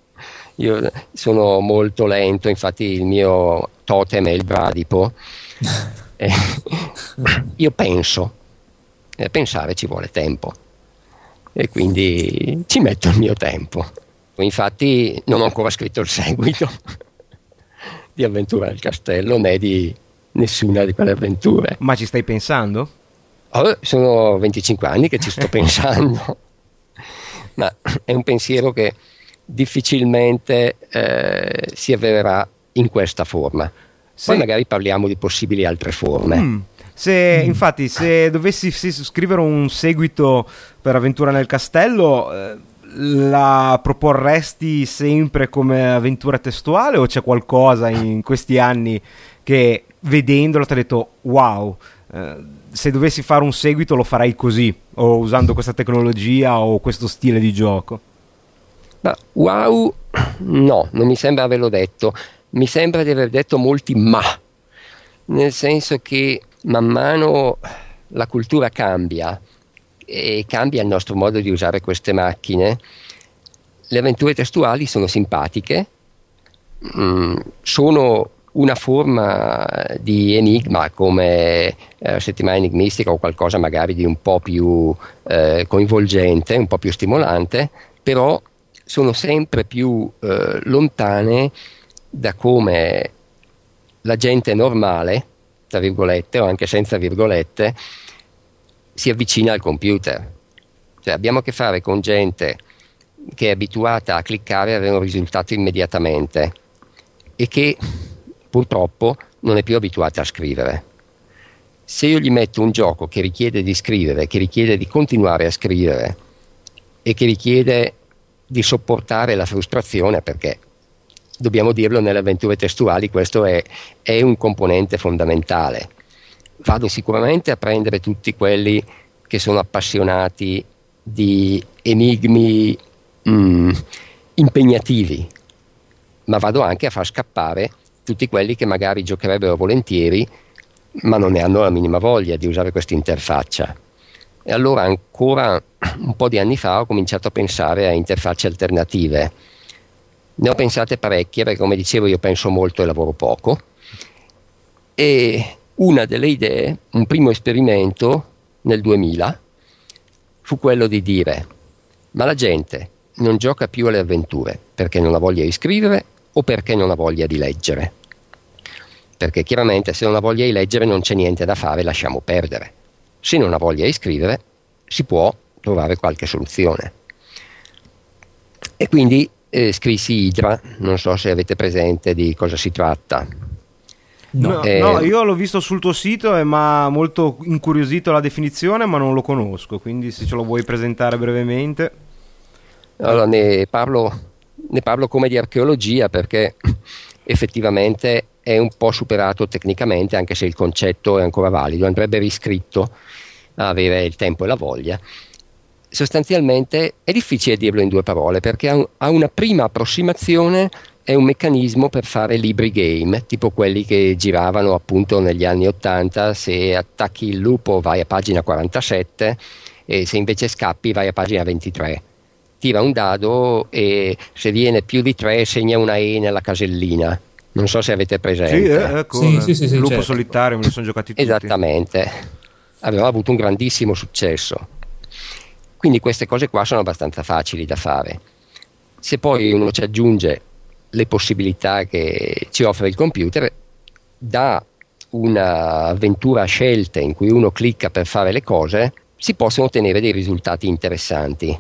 Io sono molto lento, infatti il mio totem è il bradipo. eh, io penso, e pensare ci vuole tempo e quindi ci metto il mio tempo. Infatti non ho ancora scritto il seguito di Avventura del Castello né di nessuna di quelle avventure. Ma ci stai pensando? Oh, sono 25 anni che ci sto pensando, ma è un pensiero che difficilmente eh, si avvererà in questa forma. Poi magari parliamo di possibili altre forme. Mm. Se, infatti, se dovessi scrivere un seguito per Avventura nel Castello, eh, la proporresti sempre come avventura testuale o c'è qualcosa in questi anni che vedendolo ti ha detto wow, eh, se dovessi fare un seguito lo farei così, o usando questa tecnologia o questo stile di gioco? Ma wow, no, non mi sembra averlo detto. Mi sembra di aver detto molti ma, nel senso che man mano la cultura cambia e cambia il nostro modo di usare queste macchine. Le avventure testuali sono simpatiche, mm, sono una forma di enigma come eh, settimana enigmistica o qualcosa magari di un po' più eh, coinvolgente, un po' più stimolante, però sono sempre più eh, lontane da come la gente normale, tra virgolette o anche senza virgolette, si avvicina al computer. Cioè abbiamo a che fare con gente che è abituata a cliccare e avere un risultato immediatamente e che purtroppo non è più abituata a scrivere. Se io gli metto un gioco che richiede di scrivere, che richiede di continuare a scrivere e che richiede di sopportare la frustrazione, perché dobbiamo dirlo nelle avventure testuali, questo è, è un componente fondamentale. Vado sicuramente a prendere tutti quelli che sono appassionati di enigmi mm, impegnativi, ma vado anche a far scappare tutti quelli che magari giocherebbero volentieri, ma non ne hanno la minima voglia di usare questa interfaccia. E allora ancora un po' di anni fa ho cominciato a pensare a interfacce alternative. Ne ho pensate parecchie perché come dicevo io penso molto e lavoro poco. E una delle idee, un primo esperimento nel 2000, fu quello di dire ma la gente non gioca più alle avventure perché non ha voglia di scrivere o perché non ha voglia di leggere. Perché chiaramente se non ha voglia di leggere non c'è niente da fare, lasciamo perdere. Se non ha voglia di scrivere si può trovare qualche soluzione. E quindi eh, scrissi Idra, non so se avete presente di cosa si tratta. No, eh, no, io l'ho visto sul tuo sito e mi ha molto incuriosito la definizione, ma non lo conosco, quindi se ce lo vuoi presentare brevemente. Allora, ne parlo, ne parlo come di archeologia perché effettivamente è un po' superato tecnicamente, anche se il concetto è ancora valido, andrebbe riscritto a avere il tempo e la voglia. Sostanzialmente è difficile dirlo in due parole perché ha una prima approssimazione è un meccanismo per fare libri game, tipo quelli che giravano appunto negli anni 80, se attacchi il lupo vai a pagina 47 e se invece scappi vai a pagina 23. Tira un dado e se viene più di 3 segna una E nella casellina. Non so se avete presente. Sì, eh, ecco, sì, sì, sì, sì, lupo certo. solitario, me li sono giocati tutti. Esattamente. Aveva avuto un grandissimo successo. Quindi queste cose qua sono abbastanza facili da fare. Se poi uno ci aggiunge le possibilità che ci offre il computer, da un'avventura a scelte in cui uno clicca per fare le cose, si possono ottenere dei risultati interessanti.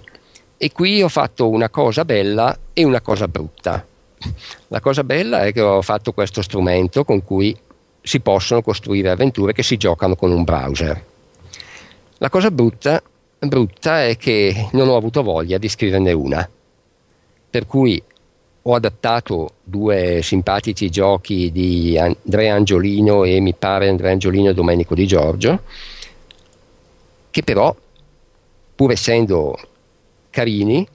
E qui ho fatto una cosa bella e una cosa brutta. La cosa bella è che ho fatto questo strumento con cui si possono costruire avventure che si giocano con un browser. La cosa brutta, brutta è che non ho avuto voglia di scriverne una. Per cui ho adattato due simpatici giochi di Andrea Angiolino e mi pare Andrea Angiolino e Domenico Di Giorgio, che però, pur essendo carini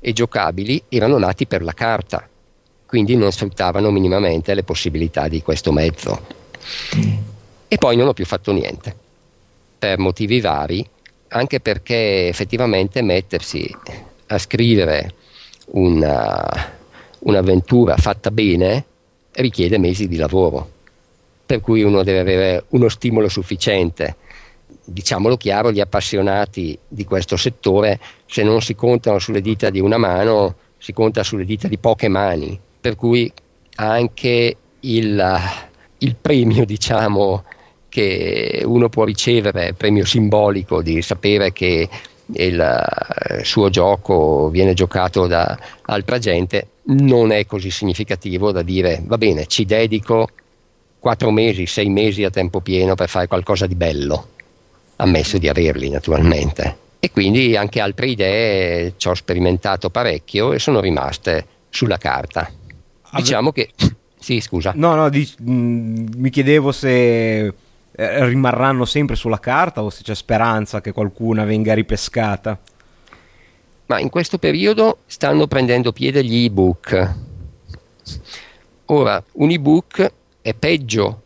e giocabili, erano nati per la carta, quindi non sfruttavano minimamente le possibilità di questo mezzo. E poi non ho più fatto niente, per motivi vari, anche perché effettivamente mettersi a scrivere una un'avventura fatta bene richiede mesi di lavoro, per cui uno deve avere uno stimolo sufficiente. Diciamolo chiaro, gli appassionati di questo settore, se non si contano sulle dita di una mano, si conta sulle dita di poche mani, per cui anche il, il premio, diciamo, che uno può ricevere, premio simbolico di sapere che il eh, suo gioco viene giocato da altra gente, non è così significativo da dire va bene, ci dedico quattro mesi, sei mesi a tempo pieno per fare qualcosa di bello, ammesso di averli naturalmente. E quindi anche altre idee ci ho sperimentato parecchio e sono rimaste sulla carta. Diciamo che... Sì, scusa. No, no, di, mh, mm, mi chiedevo se eh, rimarranno sempre sulla carta o se c'è speranza che qualcuna venga ripescata ma in questo periodo stanno prendendo piede gli ebook. Ora, un ebook è peggio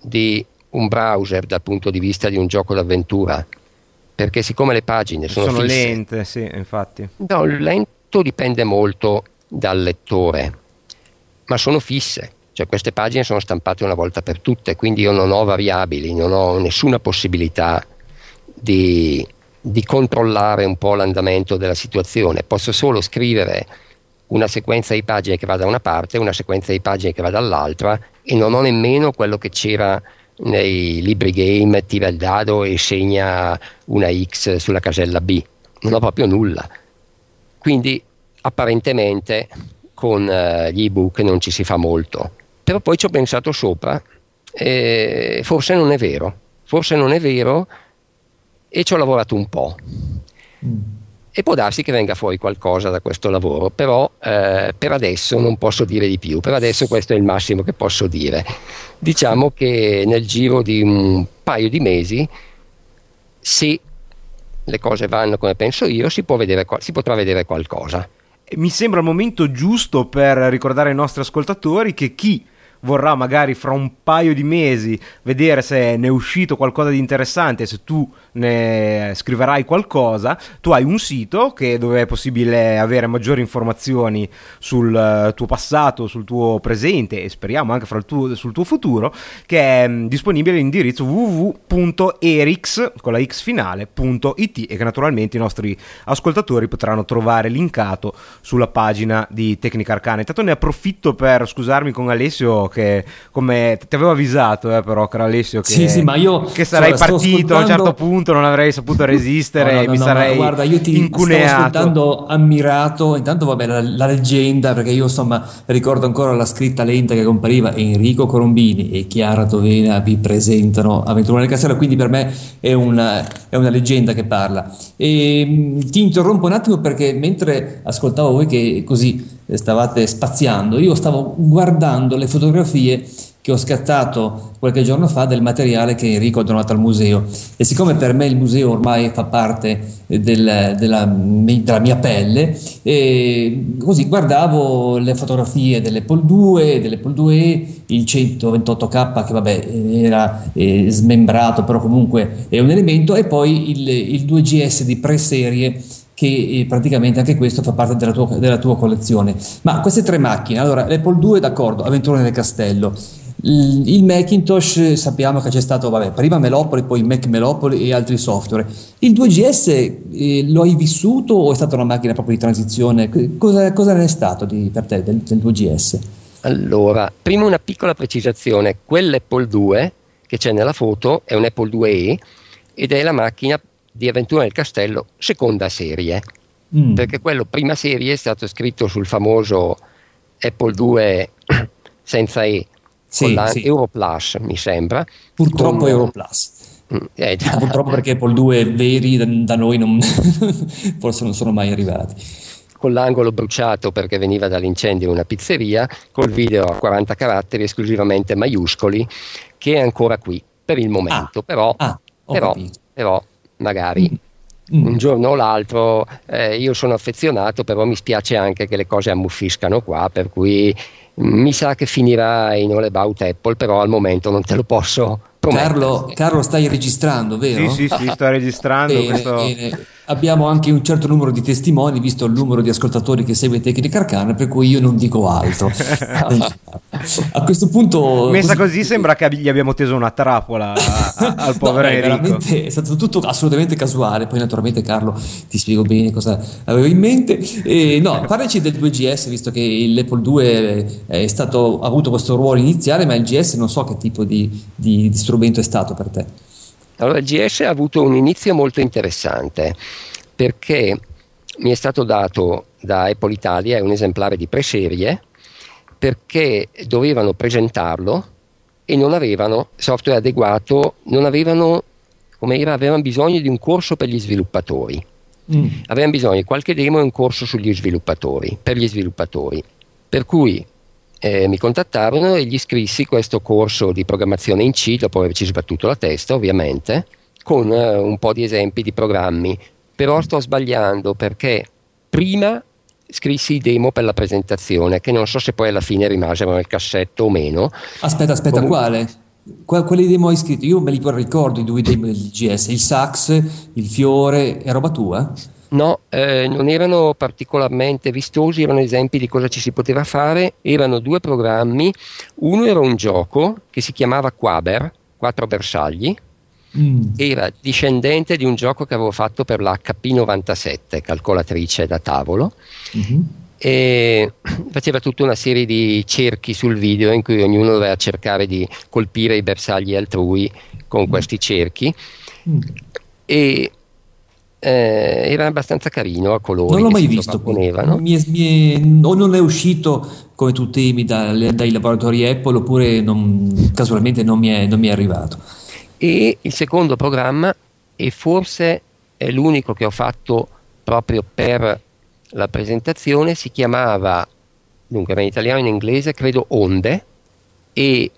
di un browser dal punto di vista di un gioco d'avventura, perché siccome le pagine sono, sono fisse, lente, sì, infatti. No, lento dipende molto dal lettore, ma sono fisse. Cioè queste pagine sono stampate una volta per tutte, quindi io non ho variabili, non ho nessuna possibilità di di controllare un po' l'andamento della situazione, posso solo scrivere una sequenza di pagine che va da una parte una sequenza di pagine che va dall'altra e non ho nemmeno quello che c'era nei libri game, tira il dado e segna una X sulla casella B, non ho proprio nulla. Quindi apparentemente con uh, gli ebook non ci si fa molto, però poi ci ho pensato sopra e forse non è vero, forse non è vero e ci ho lavorato un po'. Mm. E può darsi che venga fuori qualcosa da questo lavoro, però eh, per adesso non posso dire di più, per adesso questo è il massimo che posso dire. Diciamo che nel giro di un paio di mesi, se le cose vanno come penso io, si, vedere, si potrà vedere qualcosa. Mi sembra il momento giusto per ricordare ai nostri ascoltatori che chi vorrà magari fra un paio di mesi vedere se ne è uscito qualcosa di interessante, se tu ne scriverai qualcosa, tu hai un sito che, dove è possibile avere maggiori informazioni sul eh, tuo passato, sul tuo presente e speriamo anche tuo, sul tuo futuro, che è mm, disponibile all'indirizzo www.erix con la x finale.it e che naturalmente i nostri ascoltatori potranno trovare linkato sulla pagina di Tecnica Arcana. Intanto ne approfitto per scusarmi con Alessio che come ti avevo avvisato eh, però caro Alessio che, sì, sì, ma io, che sarei insomma, partito a un certo punto non avrei saputo resistere no, no, no, mi sarei guarda io ti incuneato. stavo ascoltando ammirato. Intanto vabbè la, la, leggenda perché io insomma ricordo ancora la scritta lenta che compariva Enrico Corombini e Chiara Tovena vi presentano Avventura nel Castello. Quindi per me è una, è una leggenda che parla. E mm, ti interrompo un attimo perché mentre ascoltavo voi che così stavate spaziando, io stavo guardando le fotografie che ho scattato qualche giorno fa del materiale che Enrico ha donato al museo. E siccome per me il museo ormai fa parte del, della, della, mia pelle così guardavo le fotografie dell'Apple 2 dell'Apple 2 il 128K che vabbè era eh, smembrato però comunque è un elemento e poi il, il 2GS di pre-serie che eh, praticamente anche questo fa parte della tua, della tua, collezione. Ma queste tre macchine, allora l'Apple 2 d'accordo, Avventura nel Castello, il, Macintosh sappiamo che c'è stato, vabbè, prima Melopoli, poi Mac Melopoli e altri software. Il 2GS eh, lo hai vissuto o è stata una macchina proprio di transizione? Cosa, cosa ne è stato di, per te del, del 2GS? Allora, prima una piccola precisazione, quell'Apple 2 che c'è nella foto è un Apple 2e ed è la macchina di Avventura nel Castello, seconda serie. Mm. Perché quello prima serie è stato scritto sul famoso Apple 2 senza E, sì, con la sì. Europlus, mi sembra. Purtroppo con... Europlus. Mm, eh, Purtroppo perché Apple 2 veri da, da noi non forse non sono mai arrivati con l'angolo bruciato perché veniva dall'incendio una pizzeria, col video a 40 caratteri esclusivamente maiuscoli, che è ancora qui per il momento. Ah, però, ah, però, però, magari mm. un giorno o l'altro eh, io sono affezionato, però mi spiace anche che le cose ammuffiscano qua, per cui mi sa che finirà in All About Apple, però al momento non te lo posso Carlo, Carlo, stai registrando, vero? Sì, sì, sì, sto registrando. bene, questo... bene. Abbiamo anche un certo numero di testimoni, visto il numero di ascoltatori che segue Tecnica Arcana, per cui io non dico altro. a questo punto... Messa così, così sembra che gli abbiamo teso una trappola a, a, al povero no, Enrico. È stato tutto assolutamente casuale, poi naturalmente Carlo ti spiego bene cosa avevo in mente. E, no, parlaci del 2GS, visto che l'Apple 2 è stato, ha avuto questo ruolo iniziale, ma il GS non so che tipo di, di, di strumento è stato per te? Allora, il GS ha avuto un inizio molto interessante perché mi è stato dato da Apple Italia, è un esemplare di preserie, perché dovevano presentarlo e non avevano software adeguato, non avevano, come era, avevano bisogno di un corso per gli sviluppatori. Mm. Avevano bisogno di qualche demo e un corso sugli sviluppatori, per gli sviluppatori. Per cui eh, mi contattarono e gli scrissi questo corso di programmazione in C, dopo averci sbattuto la testa ovviamente, con eh, un po' di esempi di programmi. Però sto sbagliando perché prima scrissi i demo per la presentazione, che non so se poi alla fine rimasero nel cassetto o meno. Aspetta, aspetta, Comun- quale? Quali demo hai scritto? Io me li ricordo i due demo del GS, il sax, il fiore, è roba tua? No, eh, non erano particolarmente vistosi, erano esempi di cosa ci si poteva fare. Erano due programmi. Uno era un gioco che si chiamava Quaber, quattro bersagli. Mm. Era discendente di un gioco che avevo fatto per la HP97, calcolatrice da tavolo. Mm-hmm. E faceva tutta una serie di cerchi sul video in cui ognuno doveva cercare di colpire i bersagli altrui con mm. questi cerchi. Mm. E eh, era abbastanza carino a colori. Non l'ho mai visto. Mi è, mi è, o non è uscito come tu temi da, dai laboratori Apple oppure non, casualmente non mi, è, non mi è arrivato. E il secondo programma, e forse è l'unico che ho fatto proprio per la presentazione, si chiamava, dunque era in italiano e in inglese, credo Onde, e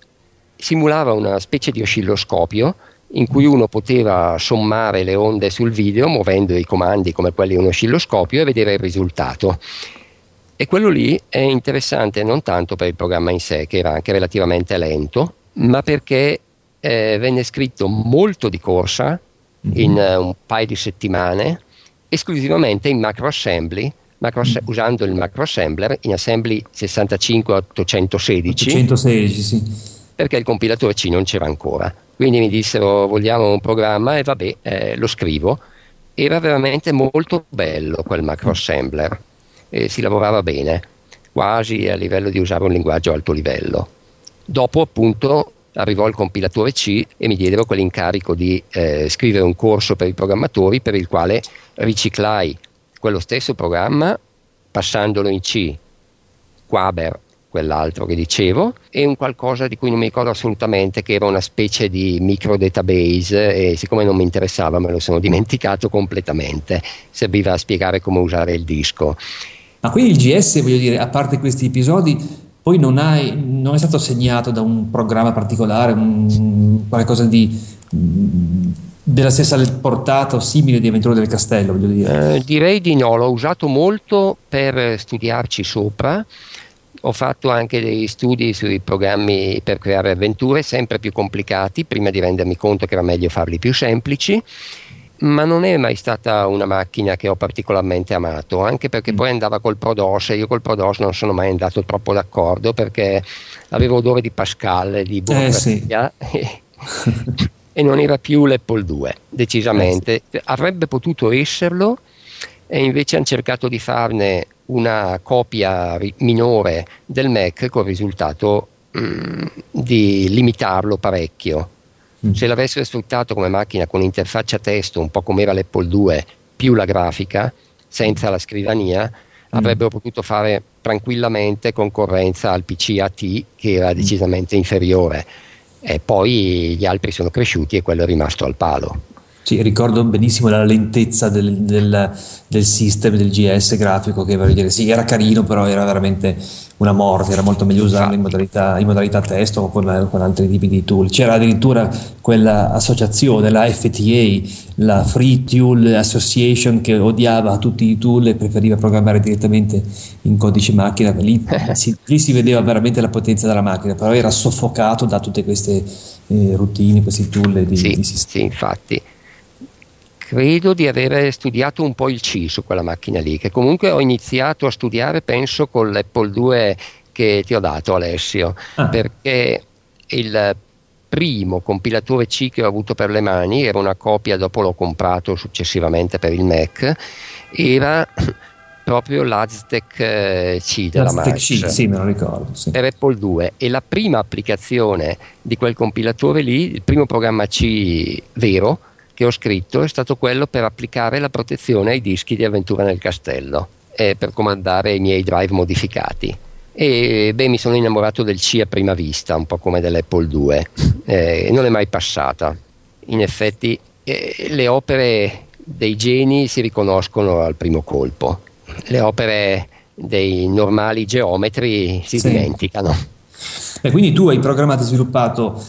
simulava una specie di oscilloscopio in cui uno poteva sommare le onde sul video muovendo i comandi come quelli di un oscilloscopio e vedere il risultato. E quello lì è interessante non tanto per il programma in sé, che era anche relativamente lento, ma perché eh, venne scritto molto di corsa mm-hmm. in uh, un paio di settimane, esclusivamente in macro assembly, macro, mm-hmm. usando il macro assembler in assembly 65816. 816, sì. Perché il compilatore C non c'era ancora. Quindi mi dissero vogliamo un programma e vabbè, eh, lo scrivo. Era veramente molto bello quel macro assembler e si lavorava bene, quasi a livello di usare un linguaggio alto livello. Dopo appunto arrivò il compilatore C e mi diedero quell'incarico di eh, scrivere un corso per i programmatori per il quale riciclai quello stesso programma passandolo in C, Quaber, quell'altro che dicevo, e un qualcosa di cui non mi ricordo assolutamente, che era una specie di micro database e siccome non mi interessava me lo sono dimenticato completamente, serviva a spiegare come usare il disco. Ma quindi il GS, voglio dire, a parte questi episodi, poi non, hai, non è stato segnato da un programma particolare, un, qualcosa di, della stessa portata o simile di Avventura del Castello, voglio dire. Eh, direi di no, l'ho usato molto per studiarci sopra. Ho fatto anche dei studi sui programmi per creare avventure sempre più complicati, prima di rendermi conto che era meglio farli più semplici ma non è mai stata una macchina che ho particolarmente amato, anche perché mm. poi andava col Prodos e io col Prodos non sono mai andato troppo d'accordo perché avevo odore di Pascal, di burocrazia eh, sì. e, e, non era più l'Apple 2, decisamente. Eh, sì. Avrebbe potuto esserlo e invece hanno cercato di farne una copia minore del Mac con il risultato mm, di limitarlo parecchio. Se l'avessero sfruttato come macchina con interfaccia testo, un po' come era l'Apple 2, più la grafica, senza la scrivania, mm. avrebbero potuto fare tranquillamente concorrenza al PC AT che era mm. decisamente inferiore. E poi gli altri sono cresciuti e quello è rimasto al palo. Sì, ricordo benissimo la lentezza del, del, del system del GS grafico che dire, sì, era carino, però era veramente una morte, era molto meglio usarlo in modalità, in modalità testo o con, con, altri tipi di tool. C'era addirittura quella associazione, la FTA, la Free Tool Association, che odiava tutti i tool e preferiva programmare direttamente in codice macchina. Lì si, lì si vedeva veramente la potenza della macchina, però era soffocato da tutte queste eh, routine, questi tool di, sì, di sistema. Sì, infatti credo di aver studiato un po' il C su quella macchina lì, che comunque ho iniziato a studiare, penso, con l'Apple 2 che ti ho dato Alessio, ah. perché il primo compilatore C che ho avuto per le mani era una copia, dopo l'ho comprato successivamente per il Mac, era proprio l'Aztec eh, C della L'Aztec C, sì, me lo ricordo. Sì. Per Apple 2 e la prima applicazione di quel compilatore lì, il primo programma C vero, che ho scritto è stato quello per applicare la protezione ai dischi di Avventura nel Castello e per comandare i miei drive modificati. E beh, mi sono innamorato del C a prima vista, un po' come dell'Apple 2, eh, non è mai passata. In effetti eh, le opere dei geni si riconoscono al primo colpo, le opere dei normali geometri si sì. dimenticano. E quindi tu hai programmato e sviluppato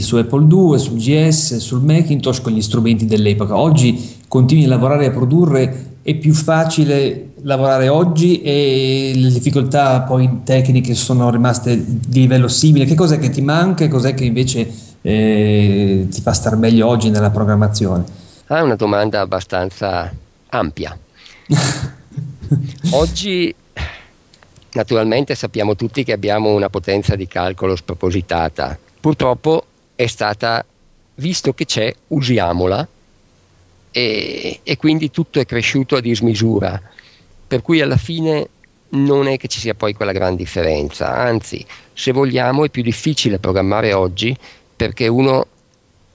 su Apple II, sul GS, sul Macintosh con gli strumenti dell'epoca. Oggi continui a lavorare e a produrre, è più facile lavorare oggi e le difficoltà poi tecniche sono rimaste di livello simile. Che cos'è che ti manca e cos'è che invece eh, ti fa star meglio oggi nella programmazione? Ah, è una domanda abbastanza ampia. oggi naturalmente sappiamo tutti che abbiamo una potenza di calcolo spropositata. Purtroppo è stata, visto che c'è, usiamola e, e quindi tutto è cresciuto a dismisura, per cui alla fine non è che ci sia poi quella gran differenza, anzi, se vogliamo è più difficile programmare oggi perché uno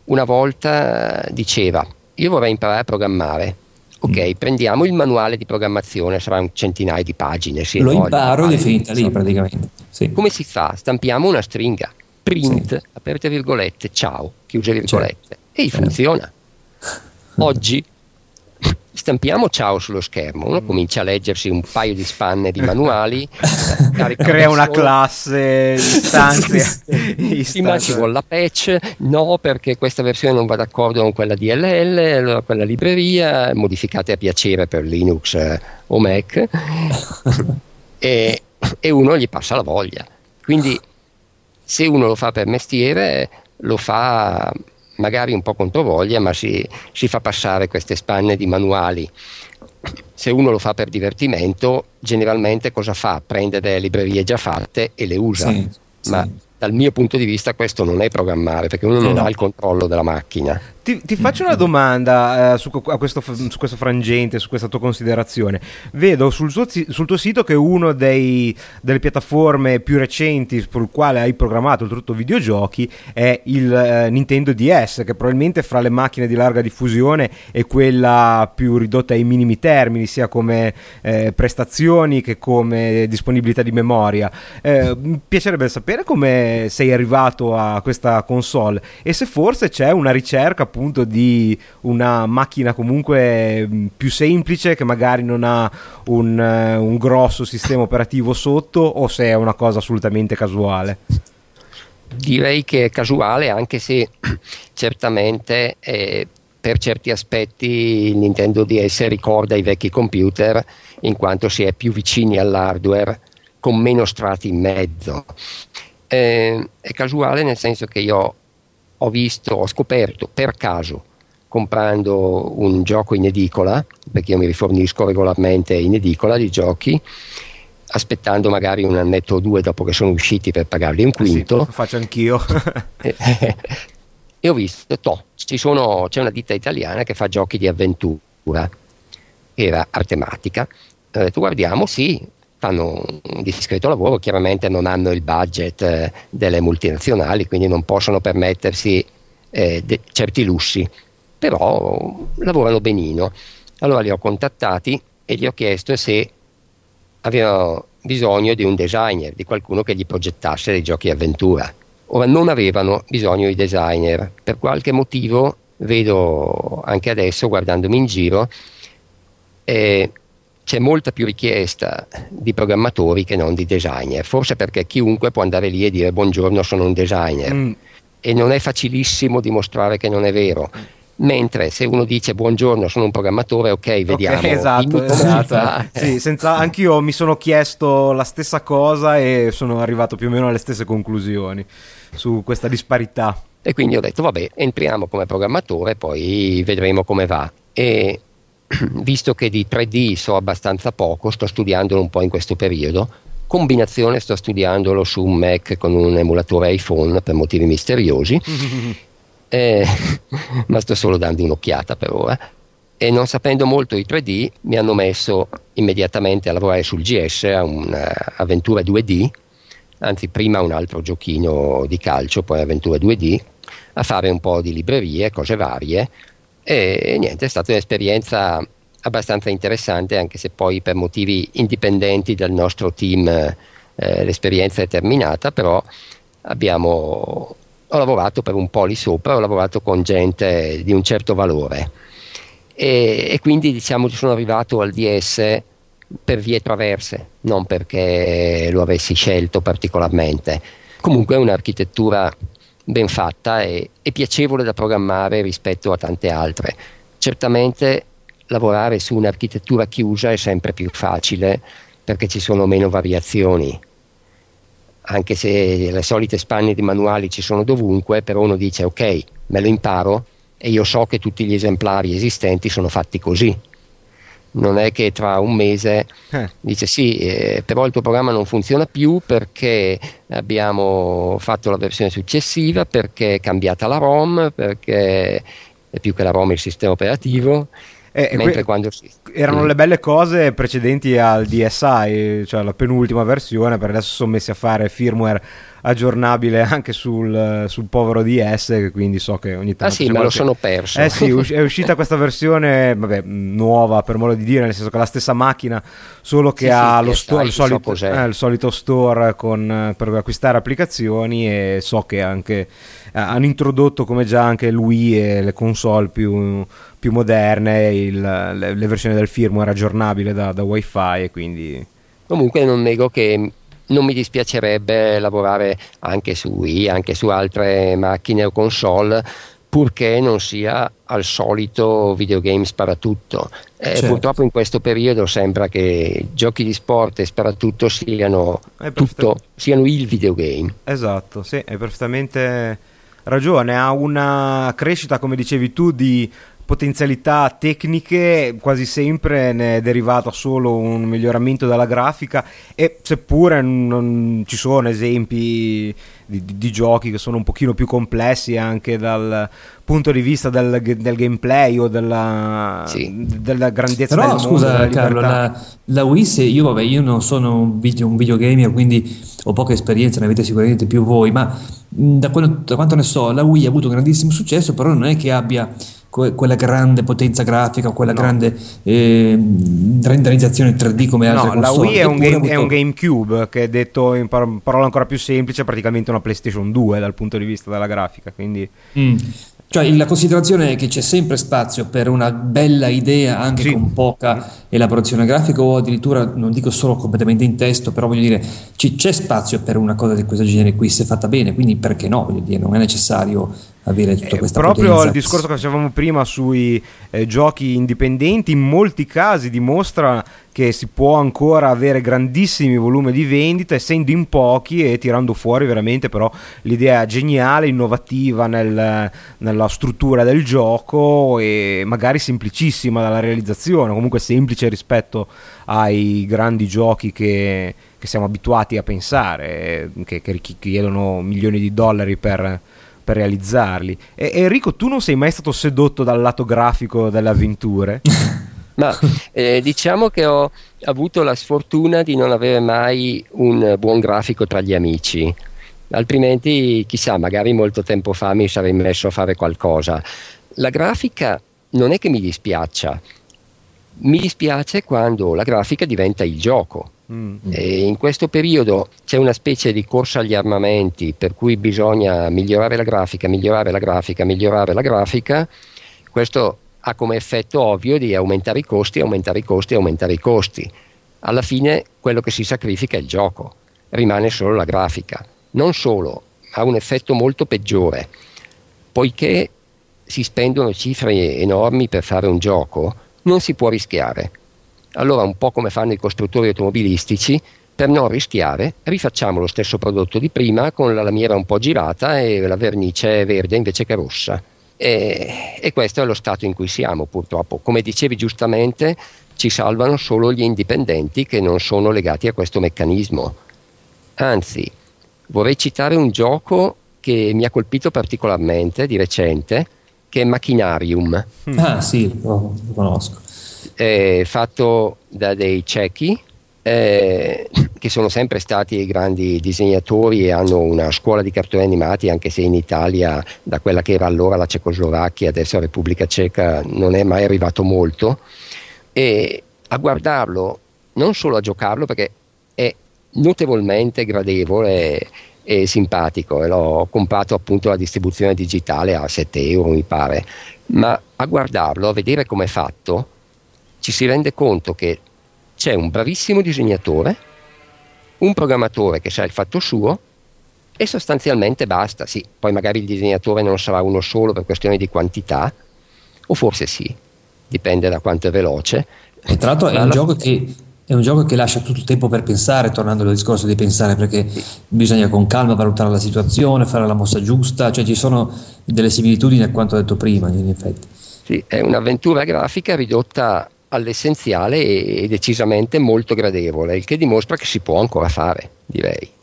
una volta diceva io vorrei imparare a programmare. Ok, mm. prendiamo il manuale di programmazione, sarà un centinaio di pagine. Sì, Lo imparo ed è finita lì praticamente. Sì. Come si fa? Stampiamo una stringa print, sì. aperte virgolette, ciao, chiuse virgolette, certo. e funziona. Oggi stampiamo ciao sullo schermo, uno comincia a leggersi un paio di spanne di manuali, crea una classe, istanze, istanze. ma ci vuole la patch, no perché questa versione non va d'accordo con quella DLL, allora quella libreria, modificate a piacere per Linux eh, o Mac. e, e uno gli passa la voglia. Quindi se uno lo fa per mestiere, lo fa magari un po' controvoglia, ma si, si fa passare queste spanne di manuali. Se uno lo fa per divertimento, generalmente cosa fa? Prende delle librerie già fatte e le usa. Sì, ma sì. dal mio punto di vista questo non è programmare, perché uno non no. ha il controllo della macchina. Ti, ti, faccio una domanda eh, su, questo, su, questo, frangente, su questa tua considerazione. Vedo sul, suo, sul tuo sito che uno delle piattaforme più recenti sul quale hai programmato oltretutto videogiochi è il eh, Nintendo DS, che probabilmente fra le macchine di larga diffusione è quella più ridotta ai minimi termini, sia come eh, prestazioni che come disponibilità di memoria. Eh, mi piacerebbe sapere come sei arrivato a questa console e se forse c'è una ricerca appunto appunto di una macchina comunque mm, più semplice che magari non ha un, eh, un grosso sistema operativo sotto o se è una cosa assolutamente casuale? Direi che è casuale anche se certamente eh, per certi aspetti il Nintendo DS ricorda i vecchi computer in quanto si è più vicini all'hardware con meno strati in mezzo. Eh, è casuale nel senso che io ho visto, ho scoperto per caso comprando un gioco in edicola, perché io mi rifornisco regolarmente in edicola di giochi, aspettando magari un annetto o due dopo che sono usciti per pagarli un quinto. Sì, lo faccio anch'io. e ho visto, toh, sono, c'è una ditta italiana che fa giochi di avventura, era artematica. Ho detto guardiamo, sì, fanno un discreto lavoro, chiaramente non hanno il budget eh, delle multinazionali, quindi non possono permettersi eh, de- certi lussi, però lavorano benino. Allora li ho contattati e gli ho chiesto se avevano bisogno di un designer, di qualcuno che gli progettasse dei giochi avventura. Ora non avevano bisogno di designer, per qualche motivo vedo anche adesso guardandomi in giro eh, c'è molta più richiesta di programmatori che non di designer, forse perché chiunque può andare lì e dire buongiorno sono un designer mm. e non è facilissimo dimostrare che non è vero. Mentre se uno dice buongiorno, sono un programmatore, ok, vediamo. Okay, esatto, esatto. sì, senza, anch'io mi sono chiesto la stessa cosa e sono arrivato più o meno alle stesse conclusioni su questa disparità. E quindi ho detto, vabbè, entriamo come programmatore, poi vedremo come va. E visto che di 3D so abbastanza poco, sto studiandolo un po' in questo periodo. Combinazione sto studiandolo su un Mac con un emulatore iPhone per motivi misteriosi, eh, ma sto solo dando un'occhiata per ora. E non sapendo molto di 3D, mi hanno messo immediatamente a lavorare sul GS, a un'avventura 2D, anzi prima un altro giochino di calcio, poi avventura 2D, a fare un po' di librerie, cose varie, e niente, è stata un'esperienza abbastanza interessante, anche se poi per motivi indipendenti dal nostro team eh, l'esperienza è terminata, però abbiamo, ho lavorato per un po' lì sopra, ho lavorato con gente di un certo valore e, e quindi diciamo sono arrivato al DS per vie traverse, non perché lo avessi scelto particolarmente. Comunque è un'architettura ben fatta e, e piacevole da programmare rispetto a tante altre. Certamente lavorare su un'architettura chiusa è sempre più facile perché ci sono meno variazioni. Anche se le solite spanne di manuali ci sono dovunque, però uno dice ok, me lo imparo e io so che tutti gli esemplari esistenti sono fatti così non è che tra un mese eh. dice sì, eh, però il tuo programma non funziona più perché abbiamo fatto la versione successiva, perché è cambiata la ROM, perché è più che la ROM il sistema operativo. Eh, que- quando. Erano mm. le belle cose precedenti al DSI, cioè la penultima versione, per adesso sono messi a fare firmware aggiornabile anche sul, sul povero DS, quindi so che ogni tanto... Ah sì, me lo sono perso. Eh sì, è uscita questa versione, vabbè, nuova per modo di dire, nel senso che è la stessa macchina, solo che sì, ha sì, lo sto- il, solito, so eh, il, solito, store con, per acquistare applicazioni e so che anche eh, hanno introdotto come già anche lui e le console più, più moderne il, le, le, versioni del firmware aggiornabile da, da wifi e quindi... Comunque non nego che non mi dispiacerebbe lavorare anche su Wii, anche su altre macchine o console purché non sia al solito videogame sparatutto. Eh, certo. Purtroppo in questo periodo sembra che giochi di sport e sparatutto siano, tutto, siano il videogame. Esatto, sì, hai perfettamente ragione. Ha una crescita, come dicevi tu, di potenzialità tecniche quasi sempre ne è derivato solo un miglioramento della grafica e seppure non ci sono esempi di, di, di, giochi che sono un pochino più complessi anche dal punto di vista del, del gameplay o della, sì. della grandezza Però, del scusa mondo, Carlo, la, la, Wii se io, vabbè, io non sono un, video, un videogamer quindi ho poca esperienza, ne avete sicuramente più voi ma da, quello, da quanto ne so la Wii ha avuto un grandissimo successo però non è che abbia quella grande potenza grafica, quella no. grande eh, renderizzazione 3D come altre no, console. La Wii è un, game, avuto... è un, GameCube che detto in par- parola ancora più semplice è praticamente una PlayStation 2 dal punto di vista della grafica, quindi... Mm. Cioè la considerazione è che c'è sempre spazio per una bella idea anche sì. con poca elaborazione grafica o addirittura non dico solo completamente in testo, però voglio dire c- c'è spazio per una cosa di questo genere qui se fatta bene, quindi perché no? Voglio dire, non è necessario avere tutta eh, questa eh, proprio il discorso che facevamo prima sui eh, giochi indipendenti in molti casi dimostra che si può ancora avere grandissimi volumi di vendita essendo in pochi e tirando fuori veramente però l'idea geniale, innovativa nel, nella struttura del gioco e magari semplicissima dalla realizzazione, comunque semplice rispetto ai grandi giochi che, che siamo abituati a pensare, che, che richiedono milioni di dollari per per realizzarli. E, Enrico, tu non sei mai stato sedotto dal lato grafico delle avventure? Ma eh, diciamo che ho avuto la sfortuna di non avere mai un buon grafico tra gli amici. Altrimenti, chissà, magari molto tempo fa mi sarei messo a fare qualcosa. La grafica non è che mi dispiaccia, mi dispiace quando la grafica diventa il gioco. Mm. in questo periodo c'è una specie di corsa agli armamenti per cui bisogna migliorare la grafica, migliorare la grafica, migliorare la grafica. Questo ha come effetto ovvio di aumentare i costi, aumentare i costi, aumentare i costi. Alla fine quello che si sacrifica è il gioco, rimane solo la grafica. Non solo, ha un effetto molto peggiore, poiché si spendono cifre enormi per fare un gioco, non si può rischiare allora, un po' come fanno i costruttori automobilistici, per non rischiare, rifacciamo lo stesso prodotto di prima con la lamiera un po' girata e la vernice verde invece che rossa. E, e questo è lo stato in cui siamo, purtroppo. Come dicevi giustamente, ci salvano solo gli indipendenti che non sono legati a questo meccanismo. Anzi, vorrei citare un gioco che mi ha colpito particolarmente di recente, che è Machinarium. Ah sì, lo conosco eh, fatto da dei cechi eh, che sono sempre stati grandi disegnatori e hanno una scuola di cartoni animati, anche se in Italia, da quella che era allora la Cecoslovacchia, adesso la Repubblica Ceca, non è mai arrivato molto. E a guardarlo, non solo a giocarlo, perché è notevolmente gradevole e simpatico, e l'ho comprato appunto la distribuzione digitale a 7 euro, mi pare, ma a guardarlo, a vedere come è fatto, ci si rende conto che c'è un bravissimo disegnatore, un programmatore che sa il fatto suo e sostanzialmente basta. Sì, poi magari il disegnatore non sarà uno solo per questioni di quantità, o forse sì, dipende da quanto è veloce. E tra l'altro è un, gioco che, è un gioco che lascia tutto il tempo per pensare, tornando al discorso di pensare, perché sì. bisogna con calma valutare la situazione, fare la mossa giusta, cioè ci sono delle similitudini a quanto detto prima, in effetti. Sì, è un'avventura grafica ridotta all'essenziale e decisamente molto gradevole, il che dimostra che si può ancora fare, direi.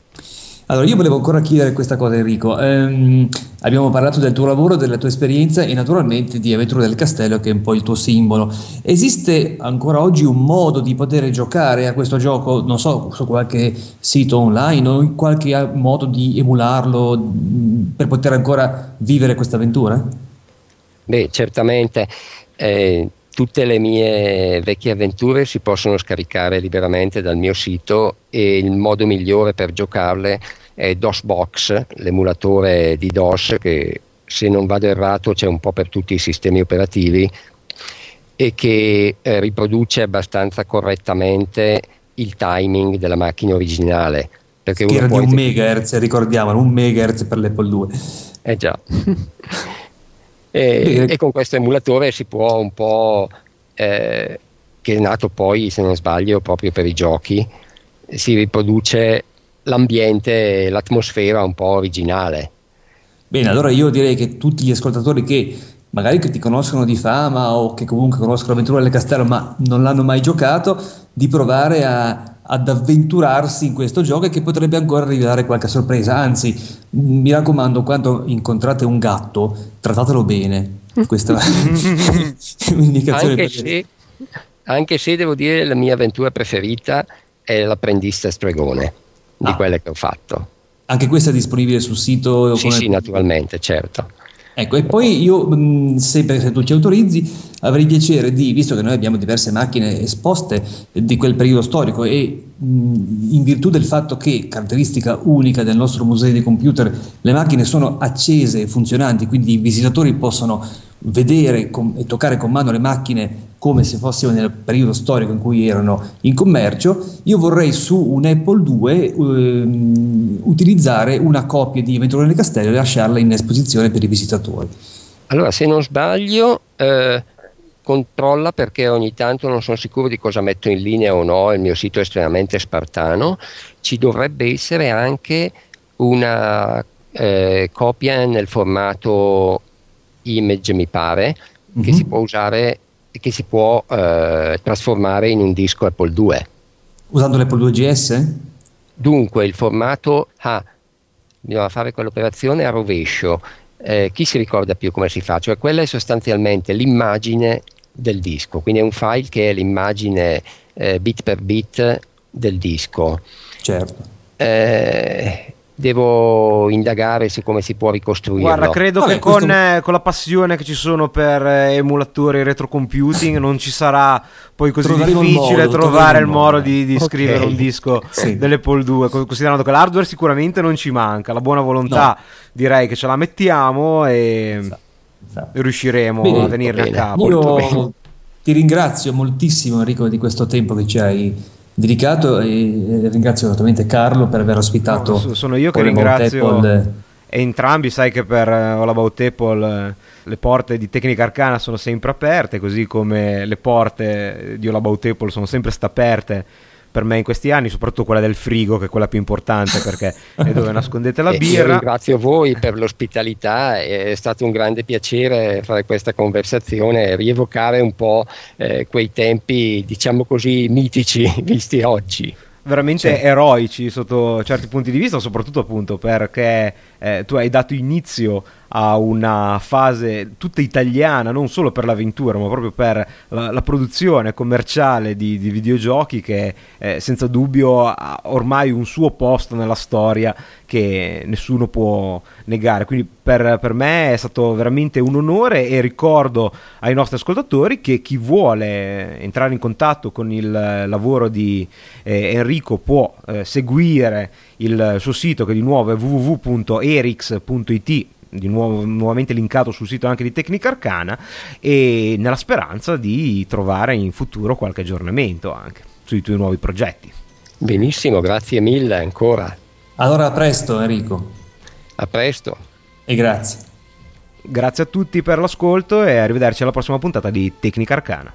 Allora, io volevo ancora chiedere questa cosa, Enrico. Um, abbiamo parlato del tuo lavoro, della tua esperienza e naturalmente di Avventura del Castello, che è un po' il tuo simbolo. Esiste ancora oggi un modo di poter giocare a questo gioco, non so, su qualche sito online o in qualche modo di emularlo per poter ancora vivere questa avventura? Beh, certamente. Eh, tutte le mie vecchie avventure si possono scaricare liberamente dal mio sito e il modo migliore per giocarle è DOSBox, l'emulatore di DOS che se non vado errato c'è un po' per tutti i sistemi operativi e che eh, riproduce abbastanza correttamente il timing della macchina originale. Perché che era di un megahertz, ricordiamolo, un megahertz per l'Apple 2. Eh già. E, e, con questo emulatore si può un po', eh, che è nato poi, se non sbaglio, proprio per i giochi, si riproduce l'ambiente l'atmosfera un po' originale. Bene, allora io direi che tutti gli ascoltatori che magari che ti conoscono di fama o che comunque conoscono l'avventura del castello ma non l'hanno mai giocato, di provare a, ad avventurarsi in questo gioco e che potrebbe ancora rivelare qualche sorpresa. Anzi, mi raccomando, quando incontrate un gatto, trattatelo bene. Questa è un'indicazione. Anche se, anche se devo dire la mia avventura preferita è l'apprendista stregone di ah. quelle che ho fatto. Anche questa è disponibile sul sito? Sì, come... sì, naturalmente, certo. Ecco, e poi io, sempre se tu ci autorizzi, avrei piacere di, visto che noi abbiamo diverse macchine esposte di quel periodo storico e in virtù del fatto che, caratteristica unica del nostro museo di computer, le macchine sono accese e funzionanti, quindi i visitatori possono vedere com- e toccare con mano le macchine come se fossimo nel periodo storico in cui erano in commercio, io vorrei su un Apple II ehm, utilizzare una copia di Avventura nel Castello e lasciarla in esposizione per i visitatori. Allora, se non sbaglio, eh, controlla perché ogni tanto non sono sicuro di cosa metto in linea o no, il mio sito è estremamente spartano, ci dovrebbe essere anche una eh, copia nel formato image, mi pare, mm-hmm. che si può usare che si può eh, trasformare in un disco Apple II. Usando l'Apple II GS? Dunque il formato ah, bisogna fare quell'operazione a rovescio. Eh, chi si ricorda più come si fa? Cioè quella è sostanzialmente l'immagine del disco, quindi è un file che è l'immagine eh, bit per bit del disco. Certo. Eh, devo indagare su come si può ricostruirlo. Guarda, credo Vabbè, che con, questo... eh, con, la passione che ci sono per eh, emulatori e retrocomputing non ci sarà poi così troveremo difficile modo, trovare il modo, di, di okay. scrivere un disco sì. dell'Apple 2, considerando che l'hardware sicuramente non ci manca, la buona volontà no. direi che ce la mettiamo e esatto. Esatto. riusciremo bene, a venirne a capo. Io ti ringrazio moltissimo Enrico di questo tempo che ci hai dedicato e ringrazio naturalmente Carlo per aver ospitato. No, sono io che ringrazio entrambi, sai che per uh, All About Apple uh, le porte di Tecnica Arcana sono sempre aperte, così come le porte di All About Apple sono sempre state aperte per me in questi anni, soprattutto quella del frigo, che è quella più importante perché è dove nascondete la birra. Io ringrazio voi per l'ospitalità, è stato un grande piacere fare questa conversazione e rievocare un po' eh, quei tempi, diciamo così, mitici visti oggi veramente sì. eroici sotto certi punti di vista, soprattutto appunto perché eh, tu hai dato inizio a una fase tutta italiana, non solo per l'avventura, ma proprio per la, la produzione commerciale di, di videogiochi che eh, senza dubbio ha ormai un suo posto nella storia che nessuno può negare. Quindi per, per me è stato veramente un onore e ricordo ai nostri ascoltatori che chi vuole entrare in contatto con il lavoro di eh, Enrico può eh, seguire il suo sito che di nuovo è www.erix.it di nuovo nuovamente linkato sul sito anche di Tecnica Arcana e nella speranza di trovare in futuro qualche aggiornamento anche sui tuoi nuovi progetti. Benissimo, grazie mille ancora. Allora a presto Enrico. A presto. E grazie. Grazie a tutti per l'ascolto e arrivederci alla prossima puntata di Tecnica Arcana.